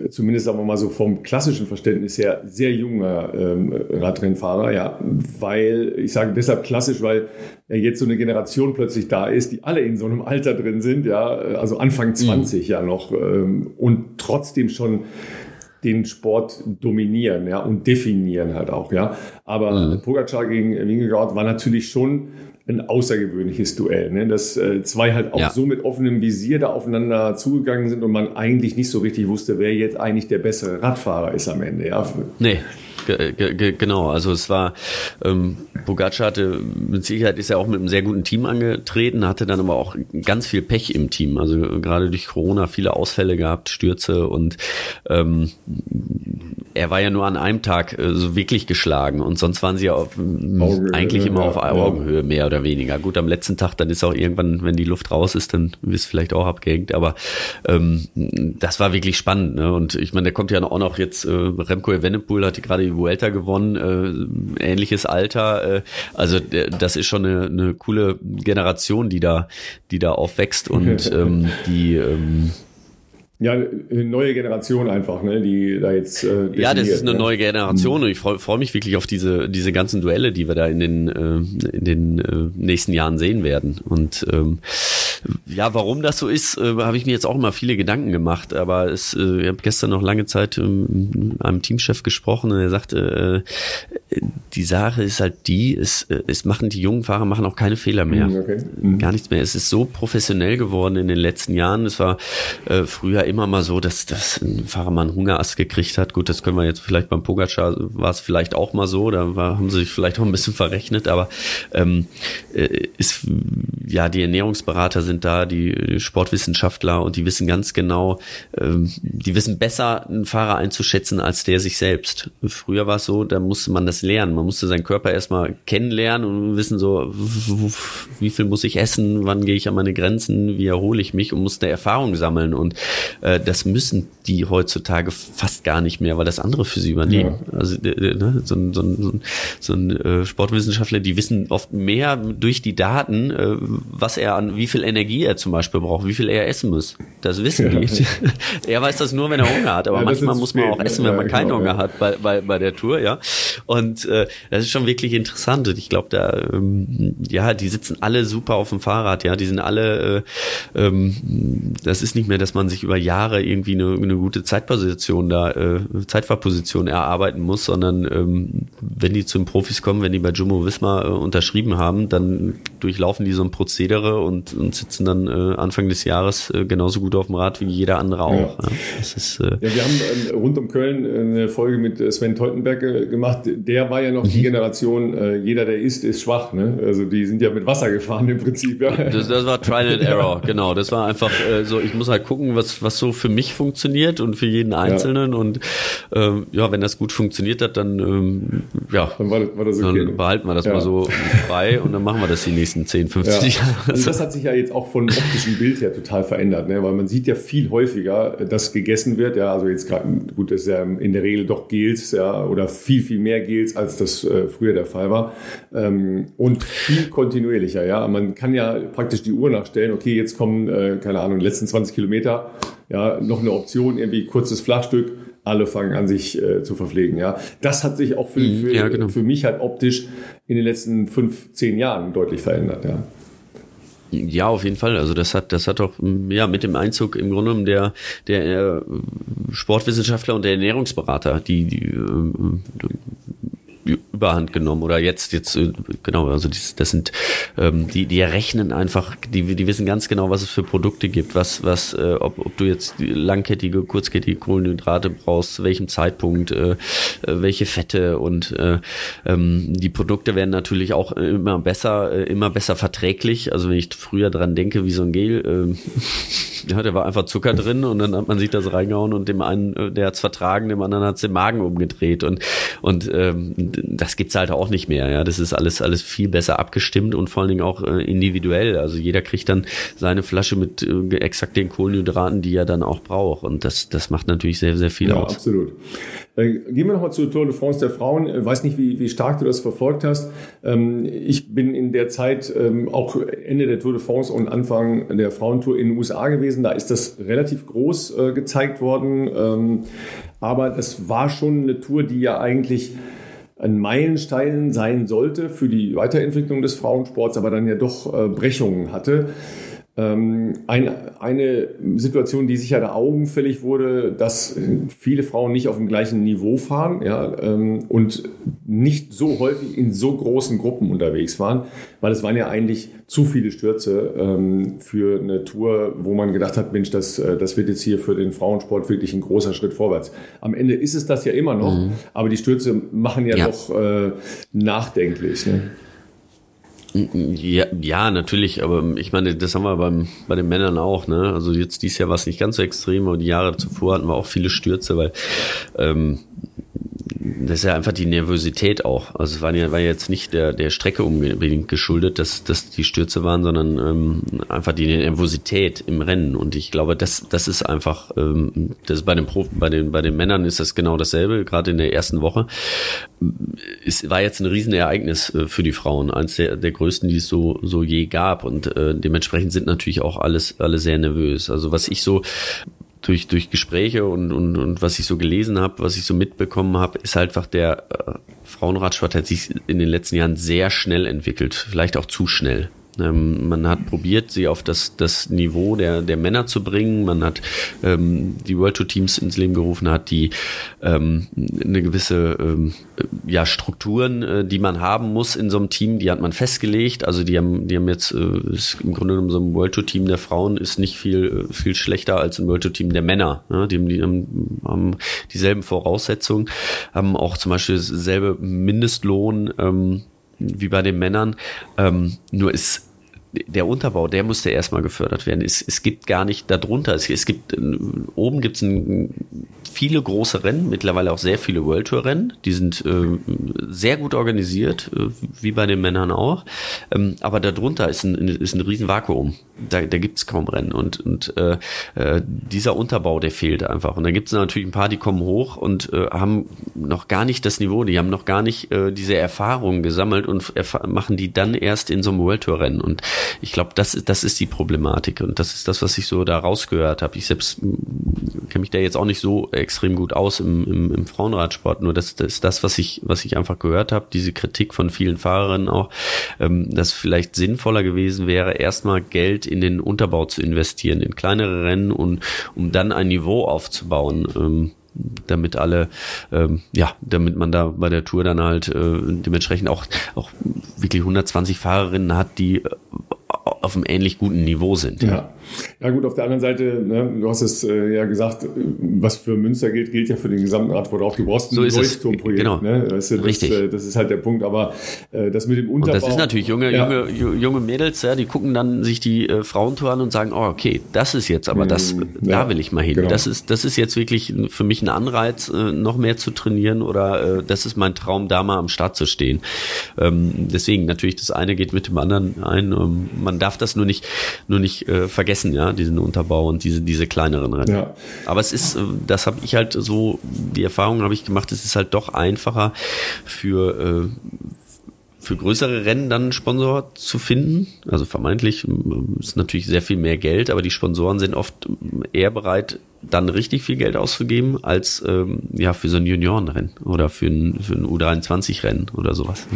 äh, zumindest sagen wir mal so vom klassischen Verständnis her sehr junger ähm, Radrennfahrer, ja, weil ich sage deshalb klassisch, weil ja jetzt so eine Generation plötzlich da ist, die alle in so einem Alter drin sind, ja, also Anfang 20 mhm. ja noch ähm, und trotzdem schon den Sport dominieren, ja, und definieren halt auch, ja. Aber mhm. Pogacar gegen Wingegaard war natürlich schon ein außergewöhnliches Duell, ne? dass äh, zwei halt auch ja. so mit offenem Visier da aufeinander zugegangen sind und man eigentlich nicht so richtig wusste, wer jetzt eigentlich der bessere Radfahrer ist am Ende. Ja. Nee, genau, also es war, ähm, Pogacar hatte, mit Sicherheit ist er auch mit einem sehr guten Team angetreten, hatte dann aber auch ganz viel Pech im Team, also gerade durch Corona viele Ausfälle gehabt, Stürze und ähm, er war ja nur an einem Tag äh, so wirklich geschlagen und sonst waren sie ja auf, eigentlich immer ja, auf Augenhöhe, mehr oder weniger. Gut, am letzten Tag, dann ist auch irgendwann, wenn die Luft raus ist, dann du vielleicht auch abgehängt, aber ähm, das war wirklich spannend. Ne? Und ich meine, der kommt ja auch noch jetzt, äh, Remco Evenepoel hat gerade die Vuelta gewonnen, äh, ähnliches Alter. Äh, also das ist schon eine, eine coole Generation, die da, die da aufwächst und ähm, die ähm, ja, eine neue Generation einfach, ne, die da jetzt. Äh, ja, das ist eine ne? neue Generation mhm. und ich freue freu mich wirklich auf diese diese ganzen Duelle, die wir da in den äh, in den äh, nächsten Jahren sehen werden. Und ähm, ja, warum das so ist, äh, habe ich mir jetzt auch immer viele Gedanken gemacht. Aber es, äh, ich habe gestern noch lange Zeit ähm, mit einem Teamchef gesprochen und er sagte, äh, die Sache ist halt die, es, äh, es machen die jungen Fahrer machen auch keine Fehler mehr, mhm, okay. mhm. gar nichts mehr. Es ist so professionell geworden in den letzten Jahren. Es war äh, früher immer mal so, dass, dass ein Fahrer mal einen Hungerast gekriegt hat. Gut, das können wir jetzt vielleicht beim Pogacar war es vielleicht auch mal so. Da war, haben sie sich vielleicht auch ein bisschen verrechnet. Aber ähm, äh, ist ja die Ernährungsberater sind sind da, die Sportwissenschaftler und die wissen ganz genau, ähm, die wissen besser, einen Fahrer einzuschätzen als der sich selbst. Früher war es so, da musste man das lernen. Man musste seinen Körper erstmal kennenlernen und wissen so, wie viel muss ich essen, wann gehe ich an meine Grenzen, wie erhole ich mich und musste Erfahrung sammeln. Und äh, das müssen die heutzutage fast gar nicht mehr, weil das andere für sie übernehmen. Ja. Also ne, so, ein, so ein, so ein äh, Sportwissenschaftler, die wissen oft mehr durch die Daten, äh, was er an wie viel Energie Energie er zum Beispiel braucht, wie viel er essen muss. Das wissen die. er weiß das nur, wenn er Hunger hat, aber ja, manchmal muss man auch essen, wenn man keinen genau, Hunger hat bei, bei, bei der Tour, ja. Und äh, das ist schon wirklich interessant. Und ich glaube, da, ähm, ja, die sitzen alle super auf dem Fahrrad, ja, die sind alle, äh, ähm, das ist nicht mehr, dass man sich über Jahre irgendwie eine, eine gute Zeitposition da, äh, Zeitfahrposition erarbeiten muss, sondern ähm, wenn die zu den Profis kommen, wenn die bei Jumbo Visma äh, unterschrieben haben, dann durchlaufen die so ein Prozedere und, und sitzen dann äh, Anfang des Jahres äh, genauso gut auf dem Rad wie jeder andere auch. Ja. Ja. Ist, äh, ja, wir haben äh, rund um Köln äh, eine Folge mit Sven Teutenberg äh, gemacht. Der war ja noch die mhm. Generation, äh, jeder, der isst, ist schwach. Ne? Also die sind ja mit Wasser gefahren im Prinzip. Ja. Das, das war Trial and Error, genau. Das war einfach äh, so, ich muss halt gucken, was, was so für mich funktioniert und für jeden Einzelnen. Und ähm, ja, wenn das gut funktioniert hat, dann ähm, ja, dann, war das, war das okay, dann behalten wir das mal so bei und dann machen wir das die nächsten 10, 50 Jahre. Also das hat sich ja jetzt auch von optischen Bild her total verändert, ne? weil man sieht ja viel häufiger, dass gegessen wird. Ja, also jetzt gerade, gut, das ist ja in der Regel doch Gels, ja, oder viel, viel mehr Gels, als das äh, früher der Fall war. Ähm, und viel kontinuierlicher, ja. Man kann ja praktisch die Uhr nachstellen, okay, jetzt kommen, äh, keine Ahnung, die letzten 20 Kilometer, ja, noch eine Option, irgendwie kurzes Flachstück, alle fangen an, sich äh, zu verpflegen. Ja, das hat sich auch für, mhm, für, ja, genau. für mich halt optisch in den letzten fünf, zehn Jahren deutlich verändert. Ja. Ja, auf jeden Fall. Also das hat, das hat auch ja mit dem Einzug im Grunde genommen der der äh, Sportwissenschaftler und der Ernährungsberater, die, die äh, Überhand genommen oder jetzt jetzt äh, genau also das, das sind ähm, die die rechnen einfach die die wissen ganz genau was es für Produkte gibt was was äh, ob, ob du jetzt langkettige kurzkettige Kohlenhydrate brauchst zu welchem Zeitpunkt äh, äh, welche Fette und äh, ähm, die Produkte werden natürlich auch immer besser äh, immer besser verträglich. Also wenn ich früher dran denke wie so ein Gel äh, ja, der war einfach Zucker drin und dann hat man sich das reingehauen und dem einen äh, der hat's vertragen dem anderen hat's den Magen umgedreht und und ähm, das gibt's halt auch nicht mehr. Ja, das ist alles alles viel besser abgestimmt und vor allen Dingen auch äh, individuell. Also jeder kriegt dann seine Flasche mit äh, exakt den Kohlenhydraten, die er dann auch braucht. Und das das macht natürlich sehr sehr viel ja, aus. Absolut. Äh, gehen wir nochmal zur Tour de France der Frauen. Ich weiß nicht, wie, wie stark du das verfolgt hast. Ähm, ich bin in der Zeit ähm, auch Ende der Tour de France und Anfang der Frauentour in den USA gewesen. Da ist das relativ groß äh, gezeigt worden. Ähm, aber das war schon eine Tour, die ja eigentlich ein Meilenstein sein sollte für die Weiterentwicklung des Frauensports, aber dann ja doch äh, Brechungen hatte. Ähm, ein, eine Situation, die sicher da augenfällig wurde, dass viele Frauen nicht auf dem gleichen Niveau fahren ja, ähm, und nicht so häufig in so großen Gruppen unterwegs waren, weil es waren ja eigentlich zu viele Stürze ähm, für eine Tour, wo man gedacht hat, Mensch, das, äh, das wird jetzt hier für den Frauensport wirklich ein großer Schritt vorwärts. Am Ende ist es das ja immer noch, mhm. aber die Stürze machen ja, ja. doch äh, nachdenklich. Ne? Ja, ja, natürlich, aber ich meine, das haben wir beim, bei den Männern auch, ne? Also jetzt dieses Jahr war es nicht ganz so extrem, aber die Jahre zuvor hatten wir auch viele Stürze, weil ähm, das ist ja einfach die Nervosität auch. Also es war ja, war jetzt nicht der, der Strecke unbedingt geschuldet, dass, dass die Stürze waren, sondern ähm, einfach die Nervosität im Rennen. Und ich glaube, das, das ist einfach, ähm, das bei den Pro, bei den, bei den Männern ist das genau dasselbe, gerade in der ersten Woche. Es war jetzt ein Riesenereignis äh, für die Frauen, eines der, der größten, die es so, so je gab. Und äh, dementsprechend sind natürlich auch alles, alle sehr nervös. Also was ich so durch, durch Gespräche und, und, und was ich so gelesen habe, was ich so mitbekommen habe, ist halt einfach der äh, Frauenradsport hat sich in den letzten Jahren sehr schnell entwickelt, vielleicht auch zu schnell. Ähm, man hat probiert, sie auf das, das Niveau der, der Männer zu bringen. Man hat ähm, die World Tour Teams ins Leben gerufen, hat die ähm, eine gewisse ähm, ja, Strukturen, äh, die man haben muss in so einem Team, die hat man festgelegt. Also die haben, die haben jetzt äh, im Grunde genommen so ein World Tour Team der Frauen ist nicht viel, äh, viel schlechter als ein World Tour Team der Männer. Ne? Die, die haben, haben dieselben Voraussetzungen, haben auch zum Beispiel dasselbe Mindestlohn. Ähm, wie bei den Männern. Ähm, nur ist der Unterbau, der musste erstmal gefördert werden. Es, es gibt gar nicht darunter. Es, es gibt oben gibt es ein viele große Rennen, mittlerweile auch sehr viele World Tour Rennen. Die sind äh, sehr gut organisiert, äh, wie bei den Männern auch. Ähm, aber darunter ist ein, ist ein riesen Vakuum. Da, da gibt es kaum Rennen. Und, und äh, äh, dieser Unterbau, der fehlt einfach. Und dann gibt es natürlich ein paar, die kommen hoch und äh, haben noch gar nicht das Niveau, die haben noch gar nicht äh, diese Erfahrungen gesammelt und machen die dann erst in so einem World Tour Rennen. Und ich glaube, das, das ist die Problematik. Und das ist das, was ich so da rausgehört habe. Ich selbst kenne mich da jetzt auch nicht so extrem gut aus im, im, im Frauenradsport. Nur das, das ist das, was ich, was ich einfach gehört habe, diese Kritik von vielen Fahrerinnen auch, ähm, dass vielleicht sinnvoller gewesen wäre, erstmal Geld in den Unterbau zu investieren, in kleinere Rennen und um dann ein Niveau aufzubauen. Ähm, damit alle, ähm, ja, damit man da bei der Tour dann halt äh, dementsprechend auch, auch wirklich 120 Fahrerinnen hat, die auf einem ähnlich guten Niveau sind. Ja, ja gut, auf der anderen Seite, ne, du hast es äh, ja gesagt, was für Münster gilt, gilt ja für den gesamten Radsport auch. Du brauchst ein so Leuchtturmprojekt. Genau. Ne? Das, das, Richtig. Das, das ist halt der Punkt, aber äh, das mit dem Unterbau... Und das ist natürlich junge, ja. junge, junge Mädels, ja, die gucken dann sich die äh, Frauentour an und sagen, oh, okay, das ist jetzt aber das, mm, ja, da will ich mal hin. Genau. Das, ist, das ist jetzt wirklich für mich ein Anreiz, äh, noch mehr zu trainieren oder äh, das ist mein Traum, da mal am Start zu stehen. Ähm, deswegen natürlich, das eine geht mit dem anderen ein. Ähm, man darf das nur nicht, nur nicht äh, vergessen, ja, diesen Unterbau und diese, diese kleineren Rennen. Ja. Aber es ist, äh, das habe ich halt so, die Erfahrung habe ich gemacht, es ist halt doch einfacher für, äh, für größere Rennen dann einen Sponsor zu finden. Also vermeintlich ist natürlich sehr viel mehr Geld, aber die Sponsoren sind oft eher bereit, dann richtig viel Geld auszugeben, als ähm, ja für so ein Juniorenrennen oder für ein, für ein U23-Rennen oder sowas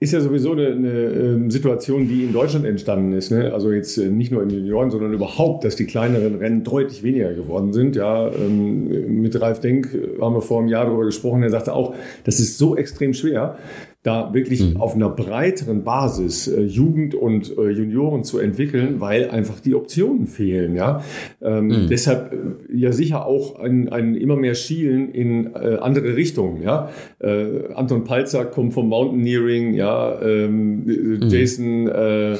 ist ja sowieso eine, eine ähm, Situation, die in Deutschland entstanden ist. Ne? Also jetzt äh, nicht nur in den Junioren, sondern überhaupt, dass die kleineren Rennen deutlich weniger geworden sind. Ja, ähm, mit Ralf Denk haben wir vor einem Jahr darüber gesprochen. Er sagte auch, das ist so extrem schwer, da wirklich mhm. auf einer breiteren Basis äh, Jugend und äh, Junioren zu entwickeln, weil einfach die Optionen fehlen. Ja, ähm, mhm. deshalb äh, ja sicher auch ein, ein immer mehr Schielen in äh, andere Richtungen. Ja, äh, Anton Palzer kommt vom Mountaineering. Ja, ähm, mhm. Jason äh,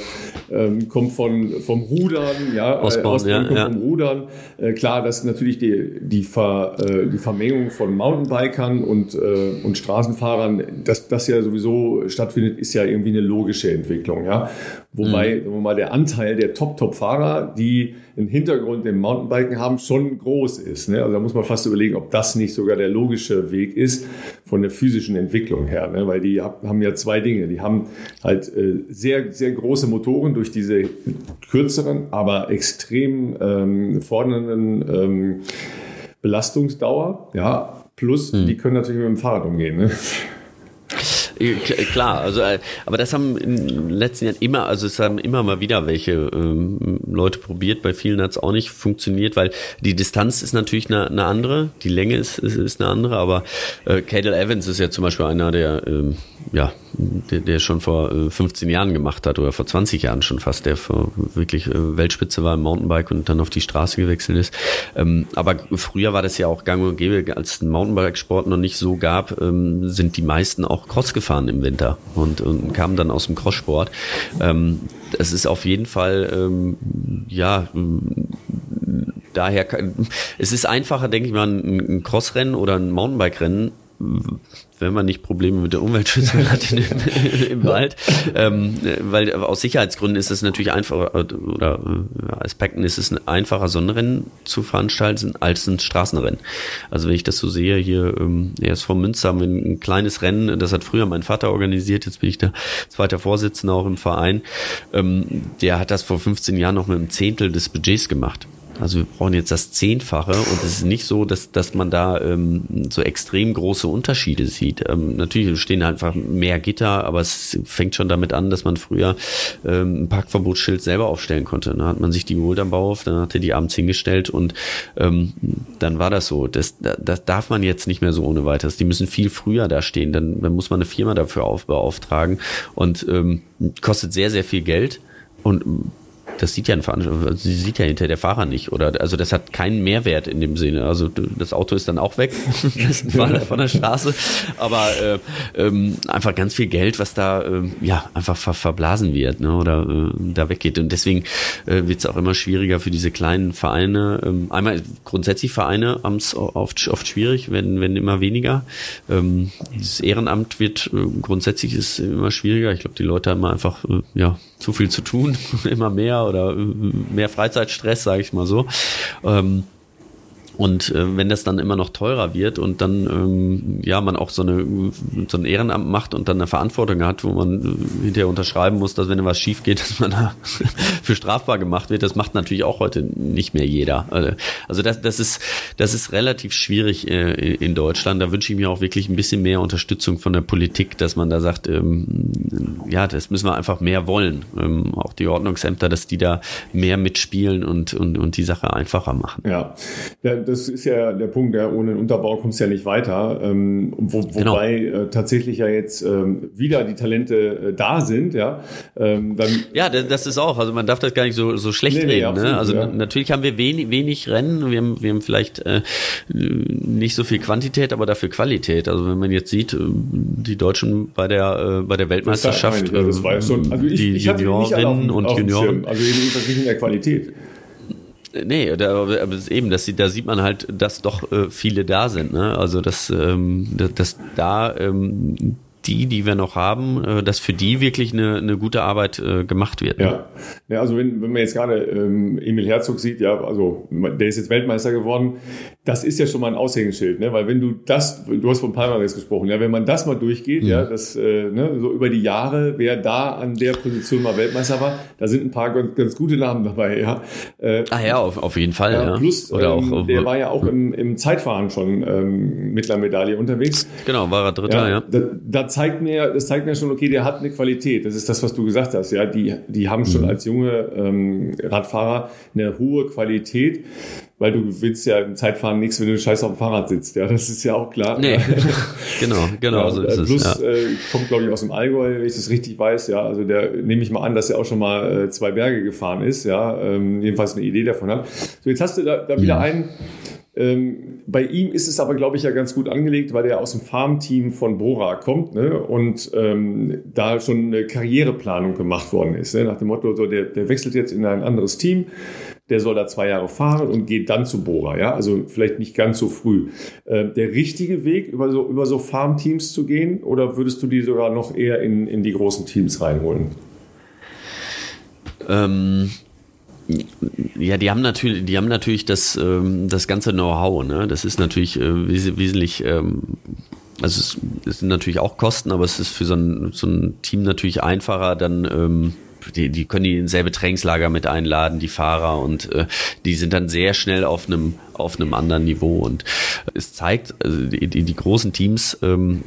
ähm, kommt von vom Rudern. Ja, Osborn, Osborn ja, kommt ja. vom Rudern. klar, das ist natürlich die die, Ver, die Vermengung von Mountainbikern und und Straßenfahrern. Das das ja so sowieso stattfindet, ist ja irgendwie eine logische Entwicklung. Ja? Wobei mhm. mal der Anteil der Top-Top-Fahrer, die einen Hintergrund im Mountainbiken haben, schon groß ist. Ne? Also da muss man fast überlegen, ob das nicht sogar der logische Weg ist von der physischen Entwicklung her. Ne? Weil die haben ja zwei Dinge. Die haben halt äh, sehr, sehr große Motoren durch diese kürzeren, aber extrem ähm, fordernden ähm, Belastungsdauer. Ja, plus mhm. die können natürlich mit dem Fahrrad umgehen. Ne? Klar, also äh, aber das haben in den letzten Jahren immer, also es haben immer mal wieder welche ähm, Leute probiert. Bei vielen hat es auch nicht funktioniert, weil die Distanz ist natürlich eine, eine andere, die Länge ist, ist, ist eine andere. Aber äh, Cadel Evans ist ja zum Beispiel einer, der ähm, ja der, der schon vor äh, 15 Jahren gemacht hat oder vor 20 Jahren schon fast, der vor wirklich äh, Weltspitze war im Mountainbike und dann auf die Straße gewechselt ist. Ähm, aber früher war das ja auch gang und gäbe, als es den Mountainbike-Sport noch nicht so gab, ähm, sind die meisten auch Cross gefahren im Winter und, und kamen dann aus dem Crosssport. Ähm, das ist auf jeden Fall, ähm, ja, daher, es ist einfacher, denke ich mal, ein Crossrennen oder ein Mountainbike-Rennen wenn man nicht Probleme mit der Umweltschützung hat im, im Wald. Ähm, weil aus Sicherheitsgründen ist es natürlich einfacher, oder äh, Aspekten ist es einfacher, ein Rennen zu veranstalten als ein Straßenrennen. Also wenn ich das so sehe, hier ähm, erst vom Münster haben wir ein kleines Rennen, das hat früher mein Vater organisiert, jetzt bin ich der zweite Vorsitzende auch im Verein. Ähm, der hat das vor 15 Jahren noch mit einem Zehntel des Budgets gemacht. Also wir brauchen jetzt das Zehnfache und es ist nicht so, dass, dass man da ähm, so extrem große Unterschiede sieht. Ähm, natürlich stehen einfach mehr Gitter, aber es fängt schon damit an, dass man früher ähm, ein Parkverbotsschild selber aufstellen konnte. Dann hat man sich die geholt am Bauhof, dann hat er die abends hingestellt und ähm, dann war das so. Das, das darf man jetzt nicht mehr so ohne weiteres. Die müssen viel früher da stehen. Dann, dann muss man eine Firma dafür aufbeauftragen und ähm, kostet sehr, sehr viel Geld. Und das sieht ja ein Veranstalter, sie sieht ja hinter der Fahrer nicht. Oder also das hat keinen Mehrwert in dem Sinne. Also das Auto ist dann auch weg, von der Straße. Aber äh, ähm, einfach ganz viel Geld, was da äh, ja einfach ver verblasen wird, ne? Oder äh, da weggeht. Und deswegen äh, wird es auch immer schwieriger für diese kleinen Vereine. Ähm, einmal grundsätzlich Vereine haben es oft, oft schwierig, wenn, wenn immer weniger. Ähm, das Ehrenamt wird äh, grundsätzlich ist immer schwieriger. Ich glaube, die Leute haben einfach äh, ja zu viel zu tun, immer mehr oder äh, mehr Freizeitstress, sage ich mal so. Ähm, und äh, wenn das dann immer noch teurer wird und dann ähm, ja man auch so, eine, so ein Ehrenamt macht und dann eine Verantwortung hat, wo man äh, hinterher unterschreiben muss, dass wenn was schief geht, dass man da für strafbar gemacht wird, das macht natürlich auch heute nicht mehr jeder. Also, also das, das ist das ist relativ schwierig äh, in Deutschland. Da wünsche ich mir auch wirklich ein bisschen mehr Unterstützung von der Politik, dass man da sagt, ähm, ja, das müssen wir einfach mehr wollen. Ähm, auch die Ordnungsämter, dass die da mehr mitspielen und und, und die Sache einfacher machen. Ja. ja das ist ja der Punkt, ja, ohne den Unterbau kommst du ja nicht weiter. Ähm, wo, genau. Wobei äh, tatsächlich ja jetzt ähm, wieder die Talente äh, da sind, ja. Ähm, dann ja, das ist auch, also man darf das gar nicht so, so schlecht nee, reden. Nee, absolut, ne? Also ja. natürlich haben wir wenig, wenig Rennen, wir haben, wir haben vielleicht äh, nicht so viel Quantität, aber dafür Qualität. Also wenn man jetzt sieht, äh, die Deutschen bei der, äh, bei der Weltmeisterschaft, das, das war schon, also ich, die ich Juniorinnen und Junioren. Also jedenfalls in der Qualität. Nee, da, aber eben, das, da sieht man halt, dass doch äh, viele da sind. Ne? Also dass, ähm, dass, dass da ähm, die, die wir noch haben, äh, dass für die wirklich eine, eine gute Arbeit äh, gemacht wird. Ne? Ja. ja, also wenn, wenn man jetzt gerade ähm, Emil Herzog sieht, ja, also der ist jetzt Weltmeister geworden, das ist ja schon mal ein Aushängeschild, ne? weil wenn du das, du hast von Palmares gesprochen, ja, wenn man das mal durchgeht, mhm. ja, das, äh, ne, so über die Jahre, wer da an der Position mal Weltmeister war, da sind ein paar ganz, ganz gute Namen dabei, ja. Äh, ah ja, auf, auf jeden Fall, ja. ja. Plus, Oder ähm, auch, der war ja auch im, im Zeitfahren schon ähm, mit einer Medaille unterwegs. Genau, war er Dritter, ja. ja. Da, da zeigt mir, das zeigt mir schon, okay, der hat eine Qualität. Das ist das, was du gesagt hast. Ja, die, die haben schon mhm. als junge ähm, Radfahrer eine hohe Qualität, weil du willst ja im Zeitfahren nichts, wenn du scheiß auf dem Fahrrad sitzt. Ja, das ist ja auch klar. Nee. genau, genau ja, so ist plus, es. Ja. äh, kommt, glaube ich, aus dem Allgäu, wenn ich das richtig weiß. Ja, also der nehme ich mal an, dass er auch schon mal äh, zwei Berge gefahren ist. Ja, ähm, jedenfalls eine Idee davon hat. So, jetzt hast du da, da wieder mhm. einen ähm, bei ihm ist es aber, glaube ich, ja ganz gut angelegt, weil er aus dem Farmteam von Bora kommt ne? und ähm, da schon eine Karriereplanung gemacht worden ist. Ne? Nach dem Motto, so, der, der wechselt jetzt in ein anderes Team, der soll da zwei Jahre fahren und geht dann zu Bora. Ja? Also vielleicht nicht ganz so früh. Äh, der richtige Weg, über so, über so Farmteams zu gehen oder würdest du die sogar noch eher in, in die großen Teams reinholen? Ähm ja, die haben natürlich, die haben natürlich das, ähm, das ganze Know-how. Ne? Das ist natürlich äh, wes wesentlich, ähm, also es, es, sind natürlich auch Kosten, aber es ist für so ein, so ein Team natürlich einfacher, dann ähm, die, die können die in selbe Trainingslager mit einladen, die Fahrer, und äh, die sind dann sehr schnell auf einem auf einem anderen Niveau. Und es zeigt, also die, die, die großen Teams, ähm,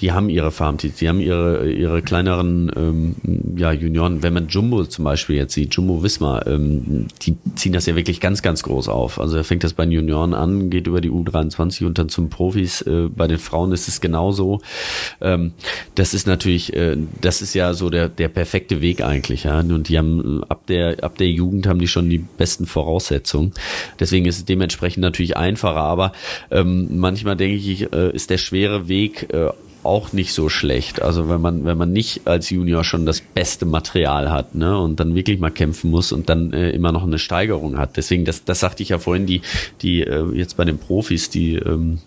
die haben ihre Farmteams, die haben ihre, ihre kleineren ähm, ja, Junioren. Wenn man Jumbo zum Beispiel jetzt sieht, Jumbo Wismar, ähm, die ziehen das ja wirklich ganz, ganz groß auf. Also er fängt das bei den Junioren an, geht über die U23 und dann zum Profis. Äh, bei den Frauen ist es genauso. Ähm, das ist natürlich, äh, das ist ja so der, der perfekte Weg eigentlich. Ja? Und die haben ab der, ab der Jugend haben die schon die besten Voraussetzungen. Deswegen ist es dementsprechend dementsprechend natürlich einfacher. Aber ähm, manchmal denke ich, äh, ist der schwere Weg äh, auch nicht so schlecht. Also wenn man, wenn man nicht als Junior schon das beste Material hat, ne, und dann wirklich mal kämpfen muss und dann äh, immer noch eine Steigerung hat. Deswegen, das, das sagte ich ja vorhin, die, die äh, jetzt bei den Profis, die ähm,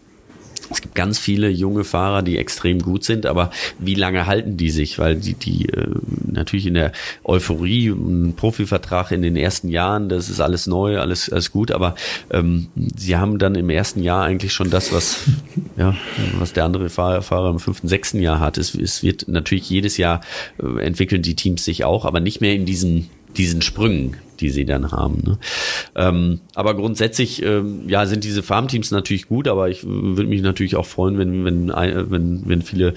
es gibt ganz viele junge Fahrer, die extrem gut sind, aber wie lange halten die sich? Weil die, die äh, natürlich in der Euphorie, ein Profivertrag in den ersten Jahren, das ist alles neu, alles, alles gut, aber ähm, sie haben dann im ersten Jahr eigentlich schon das, was, ja, was der andere Fahrer, Fahrer im fünften, sechsten Jahr hat. Es, es wird natürlich jedes Jahr äh, entwickeln die Teams sich auch, aber nicht mehr in diesen diesen Sprüngen, die sie dann haben. Ne? Ähm, aber grundsätzlich, ähm, ja, sind diese Farmteams natürlich gut, aber ich würde mich natürlich auch freuen, wenn, wenn, wenn, wenn viele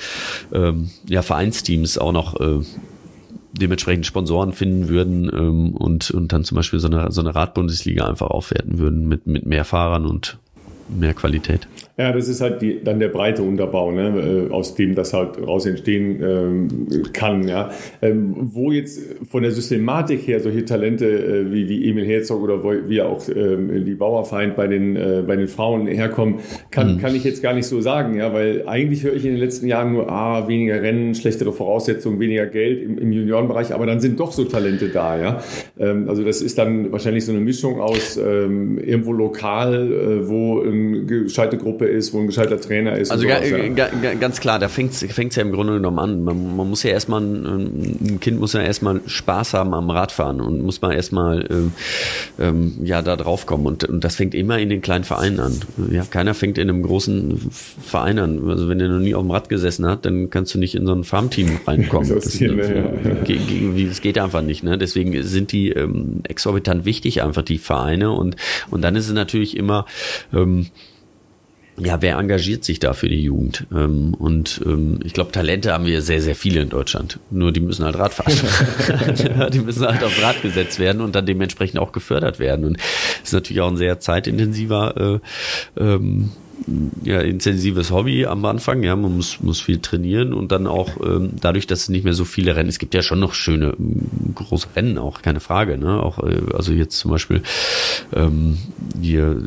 ähm, ja, Vereinsteams auch noch äh, dementsprechend Sponsoren finden würden ähm, und, und dann zum Beispiel so eine, so eine Radbundesliga einfach aufwerten würden mit, mit mehr Fahrern und mehr Qualität. Ja, das ist halt die, dann der breite Unterbau, ne, äh, aus dem das halt raus entstehen ähm, kann. Ja. Ähm, wo jetzt von der Systematik her solche Talente äh, wie, wie Emil Herzog oder wie auch ähm, die Bauerfeind bei den, äh, bei den Frauen herkommen, kann, mhm. kann ich jetzt gar nicht so sagen. Ja, weil eigentlich höre ich in den letzten Jahren nur, ah, weniger Rennen, schlechtere Voraussetzungen, weniger Geld im, im Juniorenbereich, aber dann sind doch so Talente da. Ja. Ähm, also das ist dann wahrscheinlich so eine Mischung aus ähm, irgendwo lokal, äh, wo eine gescheite Gruppe Gruppe ist, wo ein gescheiter Trainer ist. Also sowas, ja. ganz klar, da fängt es ja im Grunde genommen an. Man, man muss ja erstmal, ein Kind muss ja erstmal Spaß haben am Radfahren und muss man erstmal ähm, ähm, ja da drauf kommen. Und, und das fängt immer in den kleinen Vereinen an. Ja, keiner fängt in einem großen Verein an. Also wenn er noch nie auf dem Rad gesessen hat, dann kannst du nicht in so ein Farmteam reinkommen. das, das, das, das, geht einfach nicht. Ne? Deswegen sind die ähm, exorbitant wichtig, einfach die Vereine. Und, und dann ist es natürlich immer ähm, ja, wer engagiert sich da für die Jugend? Ähm, und ähm, ich glaube, Talente haben wir sehr, sehr viele in Deutschland. Nur die müssen halt Rad fahren. die müssen halt aufs Rad gesetzt werden und dann dementsprechend auch gefördert werden. Und das ist natürlich auch ein sehr zeitintensiver äh, ähm, ja, intensives Hobby am Anfang, ja, man muss, muss viel trainieren und dann auch ähm, dadurch, dass es nicht mehr so viele Rennen, es gibt ja schon noch schöne große Rennen, auch keine Frage, ne? Auch äh, also jetzt zum Beispiel ähm, hier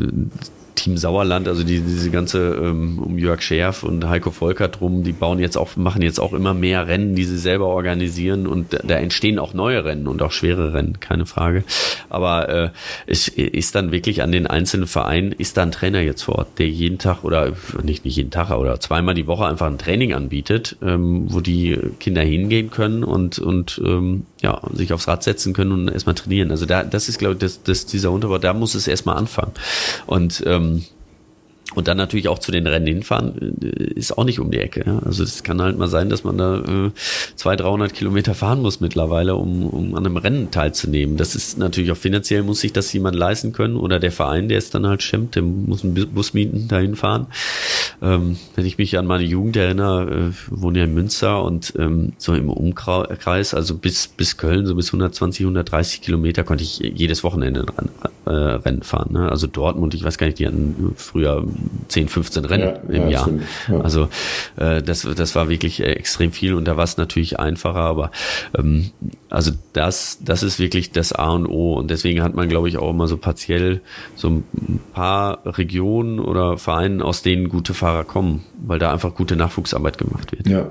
Team Sauerland, also die, diese ganze ähm, um Jörg Scherf und Heiko Volkert drum, die bauen jetzt auch, machen jetzt auch immer mehr Rennen, die sie selber organisieren und da, da entstehen auch neue Rennen und auch schwere Rennen, keine Frage. Aber äh, es ist dann wirklich an den einzelnen Vereinen, ist da ein Trainer jetzt vor Ort, der jeden Tag oder nicht, nicht jeden Tag, oder zweimal die Woche einfach ein Training anbietet, ähm, wo die Kinder hingehen können und, und ähm, ja, sich aufs Rad setzen können und erstmal trainieren. Also da, das ist, glaube ich, das, das, dieser Unterbau, da muss es erstmal anfangen. Und ähm, und dann natürlich auch zu den Rennen hinfahren, äh, ist auch nicht um die Ecke. Ja? Also es kann halt mal sein, dass man da äh, 200, 300 Kilometer fahren muss mittlerweile, um, um an einem Rennen teilzunehmen. Das ist natürlich auch finanziell, muss sich das jemand leisten können oder der Verein, der es dann halt stimmt, der muss einen Bus mieten, dahin fahren. Ähm, wenn ich mich an meine Jugend erinnere, äh, wohne ja in Münster und ähm, so im Umkreis, also bis, bis Köln, so bis 120, 130 Kilometer konnte ich jedes Wochenende äh, Rennen fahren. Ne? Also Dortmund, ich weiß gar nicht, die hatten früher 10, 15 Rennen ja, im ja, Jahr. Ja. Also äh, das, das war wirklich äh, extrem viel und da war es natürlich einfacher, aber ähm, also das, das ist wirklich das A und O und deswegen hat man, glaube ich, auch immer so partiell so ein paar Regionen oder Vereinen, aus denen gute Fahrer kommen, weil da einfach gute Nachwuchsarbeit gemacht wird. Ja.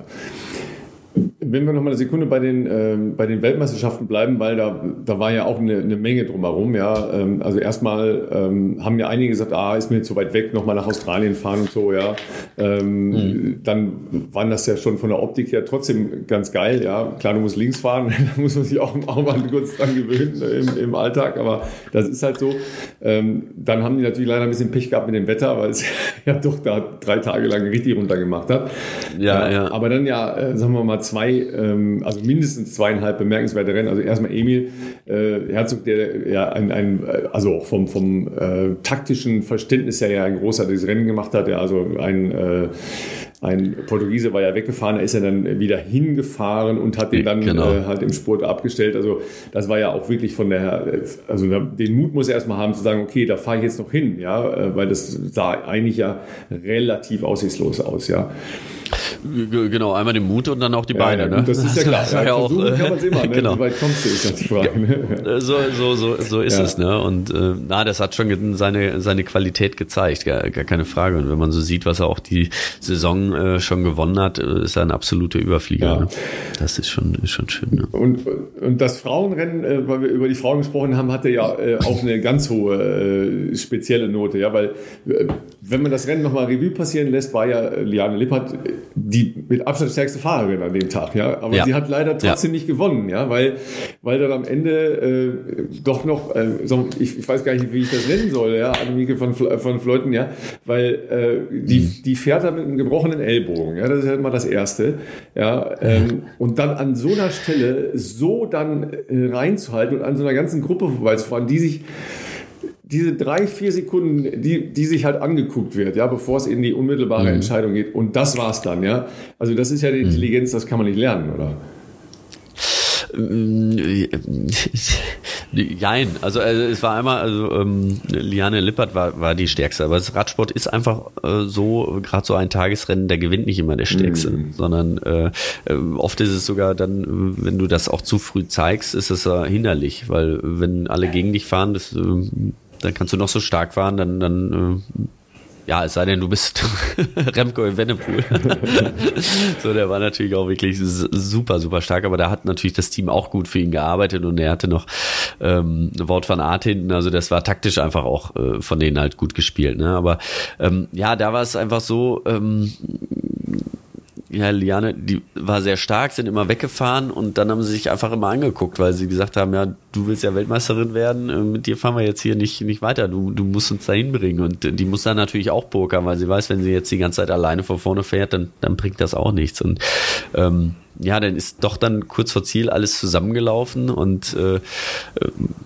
Wenn wir noch mal eine Sekunde bei den, äh, bei den Weltmeisterschaften bleiben, weil da, da war ja auch eine, eine Menge drumherum. Ja. Ähm, also erstmal ähm, haben ja einige gesagt, ah, ist mir zu weit weg, nochmal nach Australien fahren und so. Ja. Ähm, mhm. Dann waren das ja schon von der Optik her trotzdem ganz geil. Ja. Klar, du musst links fahren, da muss man sich auch, auch mal kurz dran gewöhnen im, im Alltag, aber das ist halt so. Ähm, dann haben die natürlich leider ein bisschen Pech gehabt mit dem Wetter, weil es ja doch da drei Tage lang richtig runtergemacht hat. Ja, ja. Aber dann ja, äh, sagen wir mal, zwei, ähm, also mindestens zweieinhalb bemerkenswerte Rennen. Also erstmal Emil äh, Herzog, der ja ein, ein also auch vom, vom äh, taktischen Verständnis her ja ein großartiges Rennen gemacht hat, der also ein äh, ein Portugiese war ja weggefahren, er ist ja dann wieder hingefahren und hat den dann genau. äh, halt im Sport abgestellt. Also das war ja auch wirklich von der, also den Mut muss er erstmal haben zu sagen, okay, da fahre ich jetzt noch hin, ja, äh, weil das sah eigentlich ja relativ aussichtslos aus, ja. Genau, einmal den Mut und dann auch die Beine. Ja, ne? Das ist ja klar. Ja, ja auch, kann man immer. Ne? Genau. Wie weit kommst du, ist das die Frage. Ne? So, so, so, so ist es. Ne? Und äh, na, das hat schon seine, seine Qualität gezeigt, gar, gar keine Frage. Und wenn man so sieht, was er auch die Saison äh, schon gewonnen hat, äh, ist er ein absoluter Überflieger. Ne? Das ist schon, ist schon schön. Ne? Und, und das Frauenrennen, äh, weil wir über die Frauen gesprochen haben, hatte ja äh, auch eine ganz hohe äh, spezielle Note. Ja, weil äh, wenn man das Rennen nochmal Revue passieren lässt, war ja Liane Lippert die mit Abstand stärkste Fahrerin an dem Tag, ja. Aber ja. sie hat leider trotzdem ja. nicht gewonnen, ja, weil, weil dann am Ende äh, doch noch, äh, so, ich, ich weiß gar nicht, wie ich das nennen soll, ja, Annemieke von, von Fleuten, ja, weil äh, die, mhm. die fährt da mit einem gebrochenen Ellbogen, ja, das ist halt mal das Erste, ja, ähm, und dann an so einer Stelle so dann äh, reinzuhalten und an so einer ganzen Gruppe vorbeizufahren, die sich diese drei, vier Sekunden, die, die sich halt angeguckt wird, ja, bevor es in die unmittelbare mhm. Entscheidung geht. Und das war's dann, ja. Also das ist ja die mhm. Intelligenz, das kann man nicht lernen, oder? Jein, also, also es war einmal, also ähm, Liane Lippert war, war die stärkste, aber das Radsport ist einfach äh, so, gerade so ein Tagesrennen, der gewinnt nicht immer der Stärkste, mm. sondern äh, äh, oft ist es sogar dann, wenn du das auch zu früh zeigst, ist es äh, hinderlich, weil wenn alle gegen dich fahren, das äh, dann kannst du noch so stark fahren, dann, dann äh, ja, es sei denn, du bist Remco im Wennepool. so, der war natürlich auch wirklich super, super stark, aber da hat natürlich das Team auch gut für ihn gearbeitet und er hatte noch ähm, Wort von Art hinten, also das war taktisch einfach auch äh, von denen halt gut gespielt. Ne? Aber ähm, ja, da war es einfach so, ähm, ja, Liane, die war sehr stark, sind immer weggefahren und dann haben sie sich einfach immer angeguckt, weil sie gesagt haben, ja, du willst ja Weltmeisterin werden, äh, mit dir fahren wir jetzt hier nicht, nicht weiter, du, du musst uns dahin bringen. Und die muss dann natürlich auch pokern, weil sie weiß, wenn sie jetzt die ganze Zeit alleine von vorne fährt, dann, dann bringt das auch nichts. Und ähm, ja, dann ist doch dann kurz vor Ziel alles zusammengelaufen und äh, äh,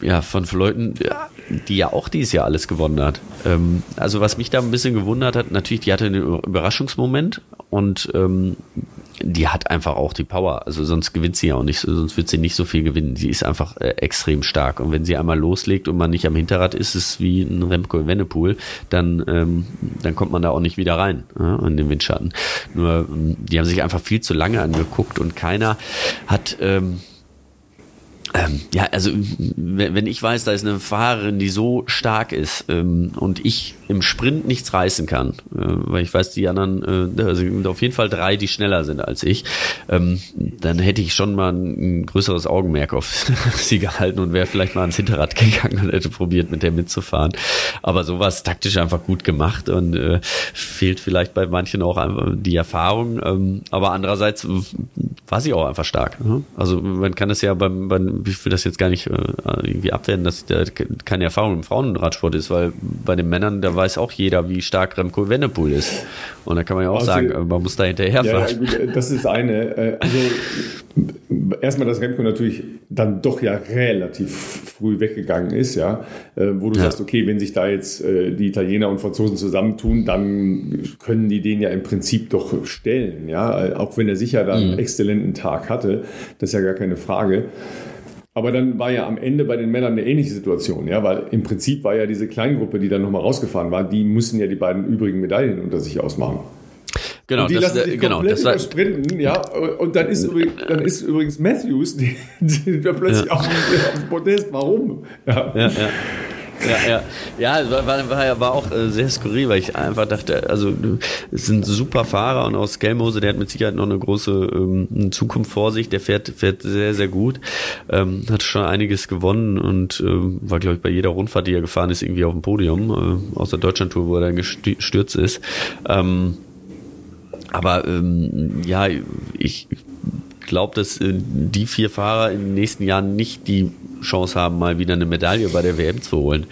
ja, von Leuten, ja, die ja auch dieses Jahr alles gewonnen hat. Ähm, also was mich da ein bisschen gewundert hat, natürlich, die hatte einen Überraschungsmoment und ähm, die hat einfach auch die Power. Also sonst gewinnt sie ja auch nicht, sonst wird sie nicht so viel gewinnen. Sie ist einfach äh, extrem stark. Und wenn sie einmal loslegt und man nicht am Hinterrad ist, ist es wie ein Remco Wennepool, dann, ähm, dann kommt man da auch nicht wieder rein ja, in den Windschatten. Nur, ähm, die haben sich einfach viel zu lange angeguckt und keiner hat ähm, ähm, ja, also wenn ich weiß, da ist eine Fahrerin, die so stark ist ähm, und ich im Sprint nichts reißen kann, äh, weil ich weiß, die anderen, äh, also auf jeden Fall drei, die schneller sind als ich, ähm, dann hätte ich schon mal ein, ein größeres Augenmerk auf sie gehalten und wäre vielleicht mal ans Hinterrad gegangen und hätte probiert, mit der mitzufahren. Aber sowas taktisch einfach gut gemacht und äh, fehlt vielleicht bei manchen auch einfach die Erfahrung. Ähm, aber andererseits war sie auch einfach stark. Ne? Also man kann es ja beim, beim ich will das jetzt gar nicht äh, irgendwie abwerten, dass da keine Erfahrung im Frauenradsport ist, weil bei den Männern, da weiß auch jeder, wie stark Remco Wennepool ist. Und da kann man ja auch also, sagen, man muss da hinterherfahren. Ja, das ist eine, äh, also erstmal, dass Remco natürlich dann doch ja relativ früh weggegangen ist, ja, äh, wo du ja. sagst, okay, wenn sich da jetzt die Italiener und Franzosen zusammentun, dann können die den ja im Prinzip doch stellen, ja, auch wenn er sicher dann einen mhm. exzellenten Tag hatte, das ist ja gar keine Frage. Aber dann war ja am Ende bei den Männern eine ähnliche Situation, ja, weil im Prinzip war ja diese Kleingruppe, die dann nochmal rausgefahren war, die müssen ja die beiden übrigen Medaillen unter sich ausmamen. Genau, und die das, lassen sich genau, komplett das übersprinten, ja. Und dann ist, übrigens, dann ist übrigens Matthews, die plötzlich ja. auf, dem Podest. Warum? Ja, ja. ja ja, ja. Ja, war, war, war auch äh, sehr skurril, weil ich einfach dachte, also es sind super Fahrer und aus Skelmose, der hat mit Sicherheit noch eine große ähm, Zukunft vor sich, der fährt, fährt sehr, sehr gut, ähm, hat schon einiges gewonnen und äh, war, glaube ich, bei jeder Rundfahrt, die er gefahren ist, irgendwie auf dem Podium, äh, aus der Deutschlandtour, wo er dann gestürzt ist. Ähm, aber ähm, ja, ich glaube, dass äh, die vier Fahrer in den nächsten Jahren nicht die Chance haben, mal wieder eine Medaille bei der WM zu holen.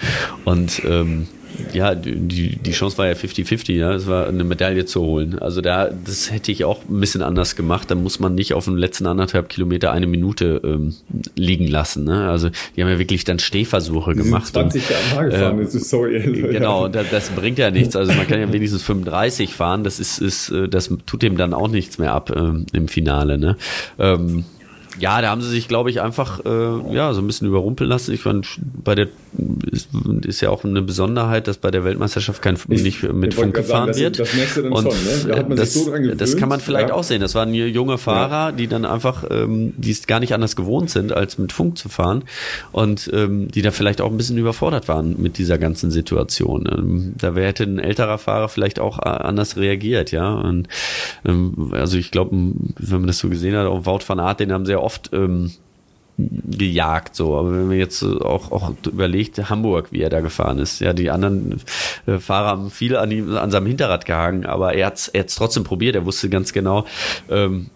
Und ähm, ja, die, die Chance war ja 50-50, ja, es war eine Medaille zu holen. Also da, das hätte ich auch ein bisschen anders gemacht. Da muss man nicht auf den letzten anderthalb Kilometer eine Minute ähm, liegen lassen. Ne? Also die haben ja wirklich dann Stehversuche die gemacht. 20 km gefahren, äh, ist sorry. Genau, das, das bringt ja nichts. Also man kann ja wenigstens 35 fahren. Das ist, ist, äh, das tut dem dann auch nichts mehr ab ähm, im Finale. Ne? Ähm, ja, da haben sie sich, glaube ich, einfach äh, ja so ein bisschen überrumpeln lassen. Ich fand, bei der ist, ist ja auch eine Besonderheit, dass bei der Weltmeisterschaft kein ich, nicht mit Funk gefahren wird. Das, das dann und schon, ne? Da hat man das, sich so dran gewöhnt. das kann man vielleicht ja. auch sehen. Das waren junge Fahrer, ja. die dann einfach, ähm, die es gar nicht anders gewohnt sind, als mit Funk zu fahren und ähm, die da vielleicht auch ein bisschen überfordert waren mit dieser ganzen Situation. Ähm, da hätte ein älterer Fahrer vielleicht auch äh, anders reagiert, ja. Und ähm, also ich glaube, wenn man das so gesehen hat, auch Wout van Aert, den haben sehr oft ähm, gejagt, so. Aber wenn man jetzt auch, auch überlegt, Hamburg, wie er da gefahren ist, ja, die anderen äh, Fahrer haben viel an, ihm, an seinem Hinterrad gehangen, aber er hat es trotzdem probiert. Er wusste ganz genau, ähm,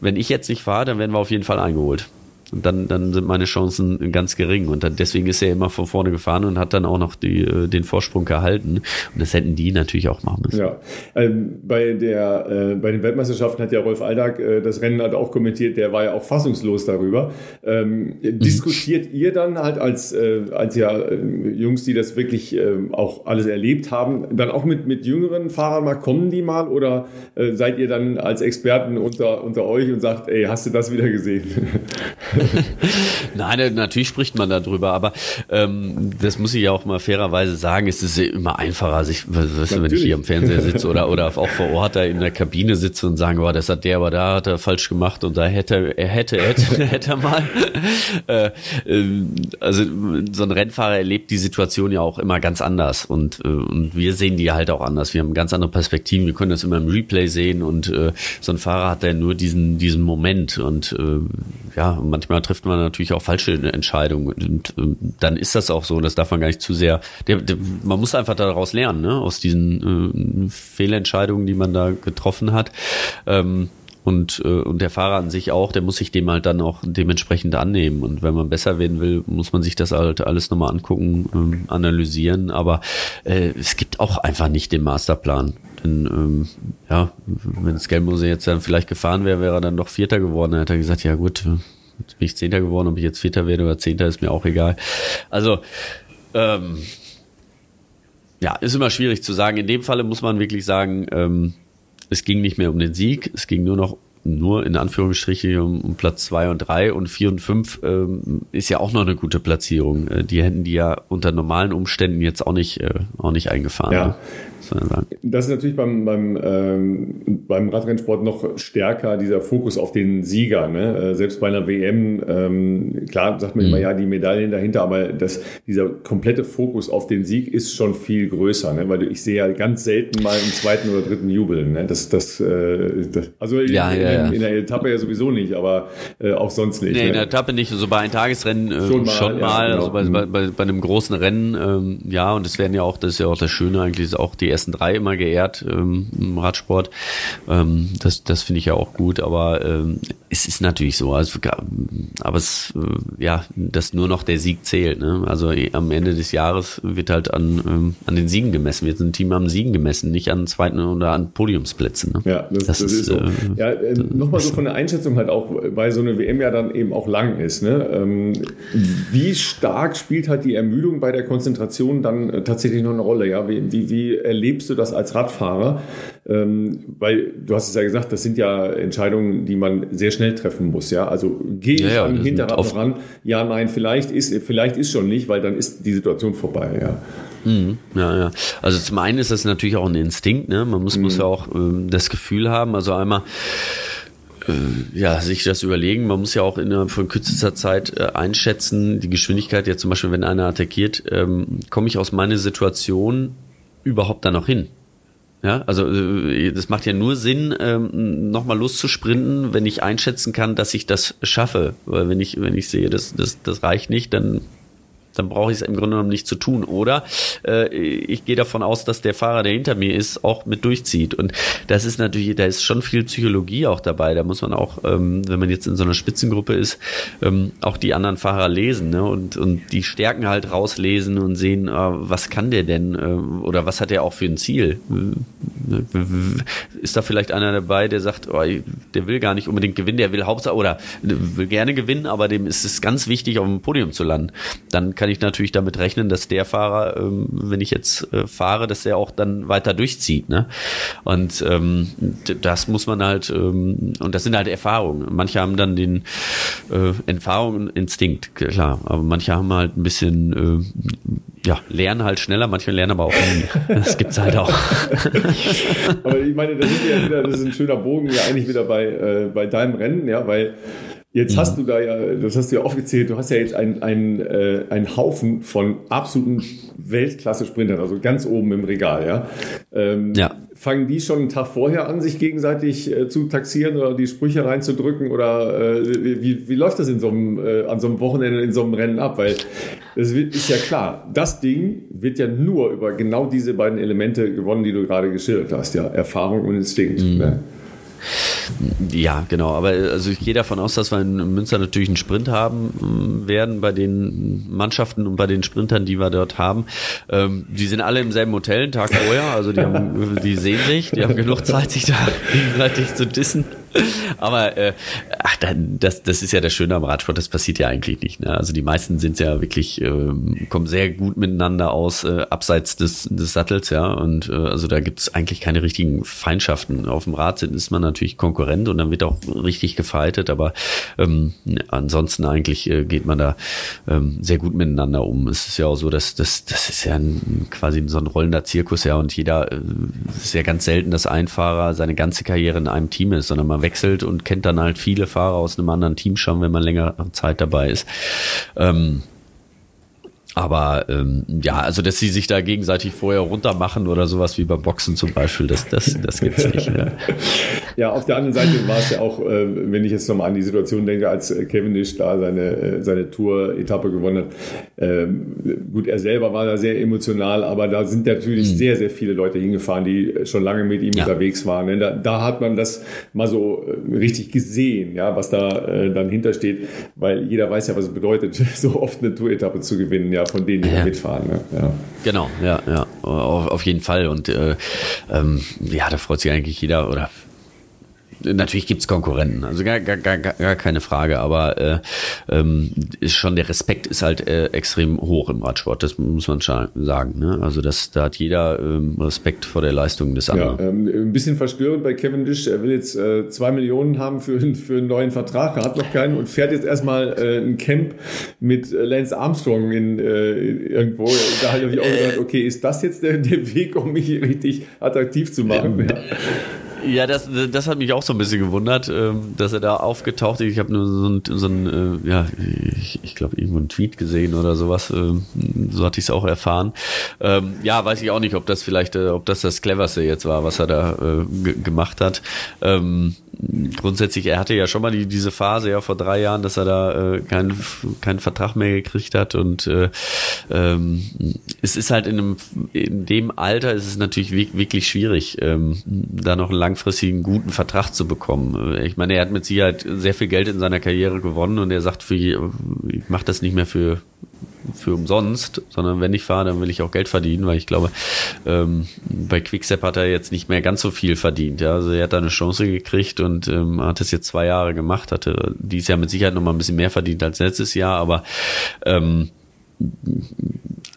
wenn ich jetzt nicht fahre, dann werden wir auf jeden Fall eingeholt. Und dann, dann sind meine Chancen ganz gering. Und dann, deswegen ist er immer von vorne gefahren und hat dann auch noch die, äh, den Vorsprung gehalten. Und das hätten die natürlich auch machen müssen. Ja, ähm, bei, der, äh, bei den Weltmeisterschaften hat ja Rolf Aldag äh, das Rennen halt auch kommentiert. Der war ja auch fassungslos darüber. Ähm, mhm. Diskutiert ihr dann halt als, äh, als ja äh, Jungs, die das wirklich äh, auch alles erlebt haben, dann auch mit, mit jüngeren Fahrern mal, kommen die mal? Oder äh, seid ihr dann als Experten unter, unter euch und sagt, ey, hast du das wieder gesehen? Nein, natürlich spricht man darüber, aber ähm, das muss ich ja auch mal fairerweise sagen, es ist immer einfacher, sich, weißt du, wenn ich hier am Fernseher sitze oder, oder auch vor Ort da in der Kabine sitze und sagen, oh, das hat der, aber da hat er falsch gemacht und da hätte er hätte, hätte, hätte er mal. äh, ähm, also so ein Rennfahrer erlebt die Situation ja auch immer ganz anders und, äh, und wir sehen die halt auch anders. Wir haben ganz andere Perspektiven, wir können das immer im Replay sehen und äh, so ein Fahrer hat ja nur diesen, diesen Moment und äh, ja, manchmal trifft man natürlich auch falsche Entscheidungen. Und ähm, dann ist das auch so. Das darf man gar nicht zu sehr. Der, der, man muss einfach daraus lernen, ne? aus diesen äh, Fehlentscheidungen, die man da getroffen hat. Ähm, und, äh, und der Fahrer an sich auch, der muss sich dem halt dann auch dementsprechend annehmen. Und wenn man besser werden will, muss man sich das halt alles nochmal angucken, ähm, analysieren. Aber äh, es gibt auch einfach nicht den Masterplan. Denn ähm, ja, wenn Skelmose jetzt dann vielleicht gefahren wäre, wäre er dann doch Vierter geworden. Dann hätte er gesagt, ja gut, jetzt bin ich Zehnter geworden, ob ich jetzt Vierter werde oder Zehnter, ist mir auch egal. Also ähm, ja, ist immer schwierig zu sagen. In dem Falle muss man wirklich sagen, ähm, es ging nicht mehr um den Sieg, es ging nur noch nur in Anführungsstrichen um, um Platz zwei und drei und vier und fünf ähm, ist ja auch noch eine gute Platzierung. Äh, die hätten die ja unter normalen Umständen jetzt auch nicht, äh, auch nicht eingefahren. Ja. Ne? Das ist natürlich beim, beim, ähm, beim Radrennsport noch stärker, dieser Fokus auf den Sieger. Ne? Äh, selbst bei einer WM, ähm, klar sagt man mhm. immer, ja, die Medaillen dahinter, aber das, dieser komplette Fokus auf den Sieg ist schon viel größer, ne? weil ich sehe ja ganz selten mal im zweiten oder dritten jubeln. Ne? Das, das, äh, das, also ja, in, ja, ja. in, der Etappe ja sowieso nicht, aber äh, auch sonst nicht. Nee, ne? in der Etappe nicht, so also bei einem Tagesrennen äh, schon mal, schon mal genau. also bei, bei, bei, bei, einem großen Rennen, ähm, ja, und es werden ja auch, das ist ja auch das Schöne eigentlich, ist auch die ersten drei immer geehrt ähm, im Radsport. Ähm, das das finde ich ja auch gut, aber ähm, es ist natürlich so. Also, aber es, äh, ja, dass nur noch der Sieg zählt. Ne? Also äh, am Ende des Jahres wird halt an, ähm, an den Siegen gemessen. Wir sind ein Team am Siegen gemessen, nicht an zweiten oder an Podiumsplätzen. Ne? Ja, das, das, das ist, ist, so. Äh, ja, äh, nochmal so von der Einschätzung halt auch, weil so eine WM ja dann eben auch lang ist. Ne? Ähm, wie stark spielt halt die Ermüdung bei der Konzentration dann äh, tatsächlich noch eine Rolle? Ja, wie, wie, wie erlebst du das als Radfahrer? Ähm, weil du hast es ja gesagt, das sind ja Entscheidungen, die man sehr schnell treffen muss. Ja, also gehe ich ja, ja, am Hinterrad ran? Ja, nein, vielleicht ist, vielleicht ist schon nicht, weil dann ist die Situation vorbei. Ja. Mhm. Ja, ja. Also zum einen ist das natürlich auch ein Instinkt. Ne? Man muss, mhm. muss ja auch ähm, das Gefühl haben. Also einmal äh, ja, sich das überlegen. Man muss ja auch innerhalb von kürzester Zeit äh, einschätzen, die Geschwindigkeit, ja zum Beispiel, wenn einer attackiert, ähm, komme ich aus meiner Situation überhaupt da noch hin? Ja, also äh, das macht ja nur Sinn, ähm, nochmal loszusprinten, wenn ich einschätzen kann, dass ich das schaffe. Weil wenn ich, wenn ich sehe, das, das, das reicht nicht, dann dann brauche ich es im Grunde genommen nicht zu tun. Oder äh, ich gehe davon aus, dass der Fahrer, der hinter mir ist, auch mit durchzieht. Und das ist natürlich, da ist schon viel Psychologie auch dabei. Da muss man auch, ähm, wenn man jetzt in so einer Spitzengruppe ist, ähm, auch die anderen Fahrer lesen ne? und, und die Stärken halt rauslesen und sehen, äh, was kann der denn äh, oder was hat er auch für ein Ziel. Ist da vielleicht einer dabei, der sagt, oh, der will gar nicht unbedingt gewinnen, der will Hauptsache oder will gerne gewinnen, aber dem ist es ganz wichtig, auf dem Podium zu landen. Dann kann kann ich natürlich damit rechnen, dass der Fahrer, ähm, wenn ich jetzt äh, fahre, dass er auch dann weiter durchzieht. Ne? Und ähm, das muss man halt, ähm, und das sind halt Erfahrungen. Manche haben dann den äh, Erfahrung und Instinkt, klar, aber manche haben halt ein bisschen äh, ja, lernen halt schneller, manche lernen aber auch nie. Das gibt's halt auch. aber ich meine, das ist ja wieder, das ist ein schöner Bogen ja eigentlich wieder bei, äh, bei deinem Rennen, ja, weil Jetzt mhm. hast du da ja, das hast du ja aufgezählt, du hast ja jetzt einen ein, äh, ein Haufen von absoluten Weltklasse-Sprintern, also ganz oben im Regal, ja. Ähm, ja. Fangen die schon einen Tag vorher an, sich gegenseitig äh, zu taxieren oder die Sprüche reinzudrücken? Oder äh, wie, wie läuft das in so einem, äh, an so einem Wochenende in so einem Rennen ab? Weil das ist ja klar, das Ding wird ja nur über genau diese beiden Elemente gewonnen, die du gerade geschildert hast, ja. Erfahrung und Instinkt. Mhm. Ne? Ja, genau. Aber also ich gehe davon aus, dass wir in Münster natürlich einen Sprint haben mm, werden bei den Mannschaften und bei den Sprintern, die wir dort haben. Ähm, die sind alle im selben Hotel, einen Tag vorher. Also die, haben, die sehen sich, die haben genug Zeit, sich da gegenseitig zu dissen. Aber äh, ach, das, das ist ja das Schöne am Radsport, das passiert ja eigentlich nicht. Ne? Also die meisten sind ja wirklich, äh, kommen sehr gut miteinander aus, äh, abseits des, des Sattels, ja. Und äh, also da gibt's eigentlich keine richtigen Feindschaften. Auf dem Rad ist man natürlich Konkurrent und dann wird auch richtig gefightet, aber ähm, ansonsten eigentlich äh, geht man da ähm, sehr gut miteinander um. Es ist ja auch so, dass das, das ist ja ein, quasi so ein rollender Zirkus, ja, und jeder äh, ist ja ganz selten, dass ein Fahrer seine ganze Karriere in einem Team ist, sondern man wechselt und kennt dann halt viele Fahrer aus einem anderen Team schon, wenn man längere Zeit dabei ist. Ähm, aber ähm, ja, also dass sie sich da gegenseitig vorher runter machen oder sowas wie beim Boxen zum Beispiel, das, das, das gibt's nicht. Ja. ja, auf der anderen Seite war es ja auch, äh, wenn ich jetzt nochmal an die Situation denke, als Cavendish da seine, äh, seine Tour-Etappe gewonnen hat. Ähm, gut, er selber war da sehr emotional, aber da sind natürlich mhm. sehr, sehr viele Leute hingefahren, die schon lange mit ihm ja. unterwegs waren. Ne? Da, da, hat man das mal so äh, richtig gesehen, ja, was da äh, dann hintersteht, weil jeder weiß ja, was es bedeutet, so oft eine Tour-Etappe zu gewinnen, ja, von denen, die ja. da mitfahren. Ne? Ja. Genau, ja, ja, auf, auf jeden Fall. Und äh, ähm, ja, da freut sich eigentlich jeder oder natürlich gibt's Konkurrenten, also gar, gar, gar, gar keine Frage, aber äh, ähm, ist schon der Respekt ist halt äh, extrem hoch im Radsport, das muss man schon sagen. Ne? Also das, da hat jeder ähm, Respekt vor der Leistung des anderen. Ja, ähm, ein bisschen verstörend bei Cavendish, er will jetzt äh, zwei Millionen haben für, für einen neuen Vertrag, er hat noch keinen und fährt jetzt erstmal äh, ein Camp mit Lance Armstrong in äh, irgendwo. Da habe ich auch gedacht, okay, ist das jetzt der, der Weg, um mich richtig attraktiv zu machen? Ja. Ja, das, das hat mich auch so ein bisschen gewundert, ähm, dass er da aufgetaucht ist. Ich habe nur so ein, so ein äh, ja, ich, ich glaube, irgendwo einen Tweet gesehen oder sowas. Ähm, so hatte ich es auch erfahren. Ähm, ja, weiß ich auch nicht, ob das vielleicht, äh, ob das das cleverste jetzt war, was er da äh, gemacht hat grundsätzlich, er hatte ja schon mal die, diese Phase ja vor drei Jahren, dass er da äh, keinen keinen Vertrag mehr gekriegt hat und äh, ähm, es ist halt in, einem, in dem Alter ist es natürlich wirklich schwierig, ähm, da noch einen langfristigen guten Vertrag zu bekommen. Ich meine, er hat mit Sicherheit sehr viel Geld in seiner Karriere gewonnen und er sagt, für, ich mache das nicht mehr für für umsonst, sondern wenn ich fahre, dann will ich auch Geld verdienen, weil ich glaube, ähm, bei Quickstep hat er jetzt nicht mehr ganz so viel verdient. Ja? Also er hat da eine Chance gekriegt und ähm, hat es jetzt zwei Jahre gemacht, hatte dieses Jahr mit Sicherheit noch mal ein bisschen mehr verdient als letztes Jahr, aber ähm,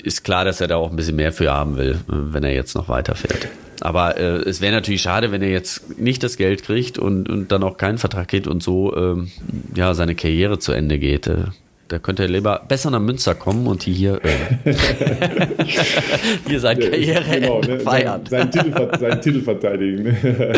ist klar, dass er da auch ein bisschen mehr für haben will, wenn er jetzt noch weiterfährt. Aber äh, es wäre natürlich schade, wenn er jetzt nicht das Geld kriegt und, und dann auch keinen Vertrag kriegt und so ähm, ja seine Karriere zu Ende geht. Äh, da könnte er lieber besser nach Münster kommen und die hier, äh, hier seine Karriere genau, ne? feiern. Seinen, Titel, seinen Titel verteidigen. Ne?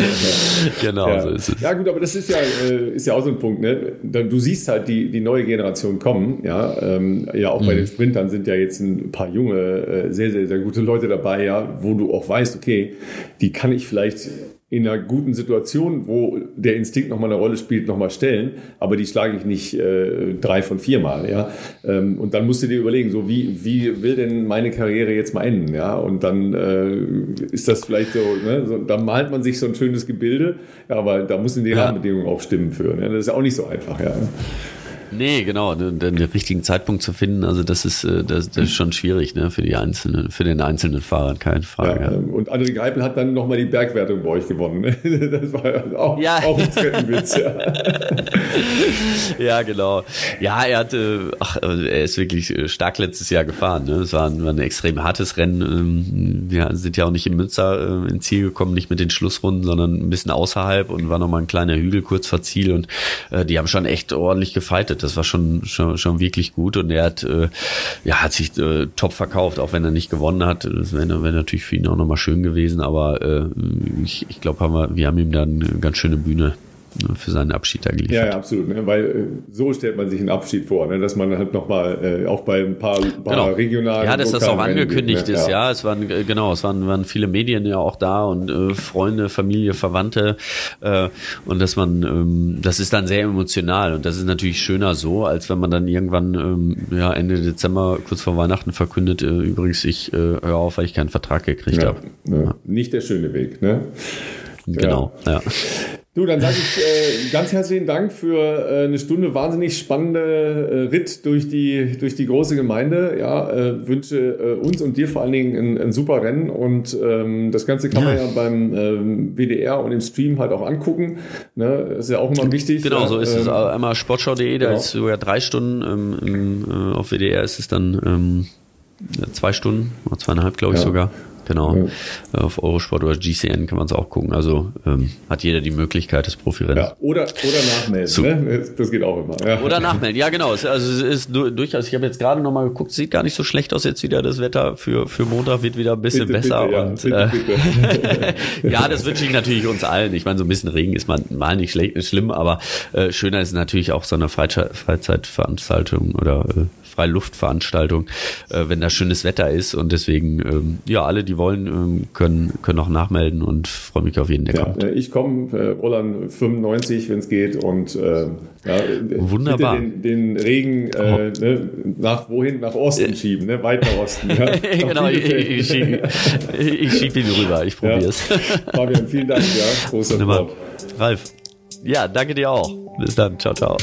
genau, ja. so ist es. Ja gut, aber das ist ja, äh, ist ja auch so ein Punkt. Ne? Du siehst halt die, die neue Generation kommen. Ja, ähm, ja auch bei mhm. den Sprintern sind ja jetzt ein paar junge, äh, sehr, sehr, sehr gute Leute dabei, ja, wo du auch weißt, okay, die kann ich vielleicht in einer guten Situation, wo der Instinkt nochmal eine Rolle spielt, nochmal stellen, aber die schlage ich nicht äh, drei von viermal, ja. Ähm, und dann musst du dir überlegen, so wie, wie will denn meine Karriere jetzt mal enden, ja. Und dann äh, ist das vielleicht so, ne, so, da malt man sich so ein schönes Gebilde, ja, aber da müssen die ja. Rahmenbedingungen auch stimmen für. Ne? Das ist auch nicht so einfach, ja. Nee, genau, den, den, richtigen Zeitpunkt zu finden, also das ist, äh, das, das ist schon schwierig ne, für die einzelnen, für den einzelnen Fahrer, keine Frage. Ja, ähm, und André Greipel hat dann nochmal die Bergwertung bei euch gewonnen. Ne? Das war auch, ja. auch ein Treppenwitz. Ja. ja, genau. Ja, er hatte, ach, also er ist wirklich äh, stark letztes Jahr gefahren. Ne? Es war ein, war ein extrem hartes Rennen. Ähm, wir sind ja auch nicht in Münster äh, ins Ziel gekommen, nicht mit den Schlussrunden, sondern ein bisschen außerhalb und war nochmal ein kleiner Hügel kurz vor Ziel und äh, die haben schon echt ordentlich gefeitet das war schon, schon, schon wirklich gut. Und er hat, äh, ja, hat sich äh, top verkauft, auch wenn er nicht gewonnen hat. Das wäre wär natürlich für ihn auch nochmal schön gewesen, aber äh, ich, ich glaube, haben wir, wir haben ihm dann eine ganz schöne Bühne für seinen Abschied da geliefert. Ja, ja absolut. Ne? Weil äh, so stellt man sich einen Abschied vor, ne? dass man halt nochmal äh, auch bei ein paar, paar genau. regionalen. Ja, dass das auch angekündigt ne? ist. Ja. ja. es waren äh, genau, es waren, waren viele Medien ja auch da und äh, Freunde, Familie, Verwandte äh, und dass man, ähm, das ist dann sehr emotional und das ist natürlich schöner so, als wenn man dann irgendwann ähm, ja Ende Dezember kurz vor Weihnachten verkündet. Äh, übrigens, ich äh, höre auf, weil ich keinen Vertrag gekriegt ja, habe. Ja. Nicht der schöne Weg, ne? Genau, ja. Du, dann sage ich äh, ganz herzlichen Dank für äh, eine Stunde wahnsinnig spannende äh, Ritt durch die, durch die große Gemeinde. Ja, äh, wünsche äh, uns und dir vor allen Dingen ein, ein super Rennen und ähm, das Ganze kann ja. man ja beim ähm, WDR und im Stream halt auch angucken. Ne? Ist ja auch immer wichtig. Genau, so ist ähm, es. Einmal sportschau.de, da genau. ist sogar drei Stunden. Ähm, im, äh, auf WDR ist es dann ähm, zwei Stunden, oder zweieinhalb, glaube ich ja. sogar genau. Ja. Auf Eurosport oder GCN kann man es auch gucken. Also ähm, hat jeder die Möglichkeit des Profirennen. Ja, oder, oder nachmelden. So. Ne? Das geht auch immer. Ja. Oder nachmelden, ja genau. Also es ist durchaus, ich habe jetzt gerade nochmal geguckt, sieht gar nicht so schlecht aus jetzt wieder. Das Wetter für, für Montag wird wieder ein bisschen bitte, besser. Bitte, und, bitte, äh, ja, das wünsche ich natürlich uns allen. Ich meine, so ein bisschen Regen ist mal, mal nicht schlecht, schlimm, aber äh, schöner ist natürlich auch so eine Freizeitveranstaltung oder äh, Freiluftveranstaltung, äh, wenn da schönes Wetter ist. Und deswegen, ähm, ja, alle, die wollen, ähm, können, können auch nachmelden und freue mich auf jeden, der ja, kommt. Äh, ich komme, äh, Roland 95, wenn es geht. Und äh, ja, Wunderbar. Den, den, Regen äh, oh. ne, nach wohin? Nach Osten schieben, ne? weiter Osten. Ja. genau, ich, ich schiebe schieb ihn rüber. Ich probiere es. Ja. Fabian, vielen Dank. Ja, großer Ralf, ja, danke dir auch. Bis dann. Ciao, ciao.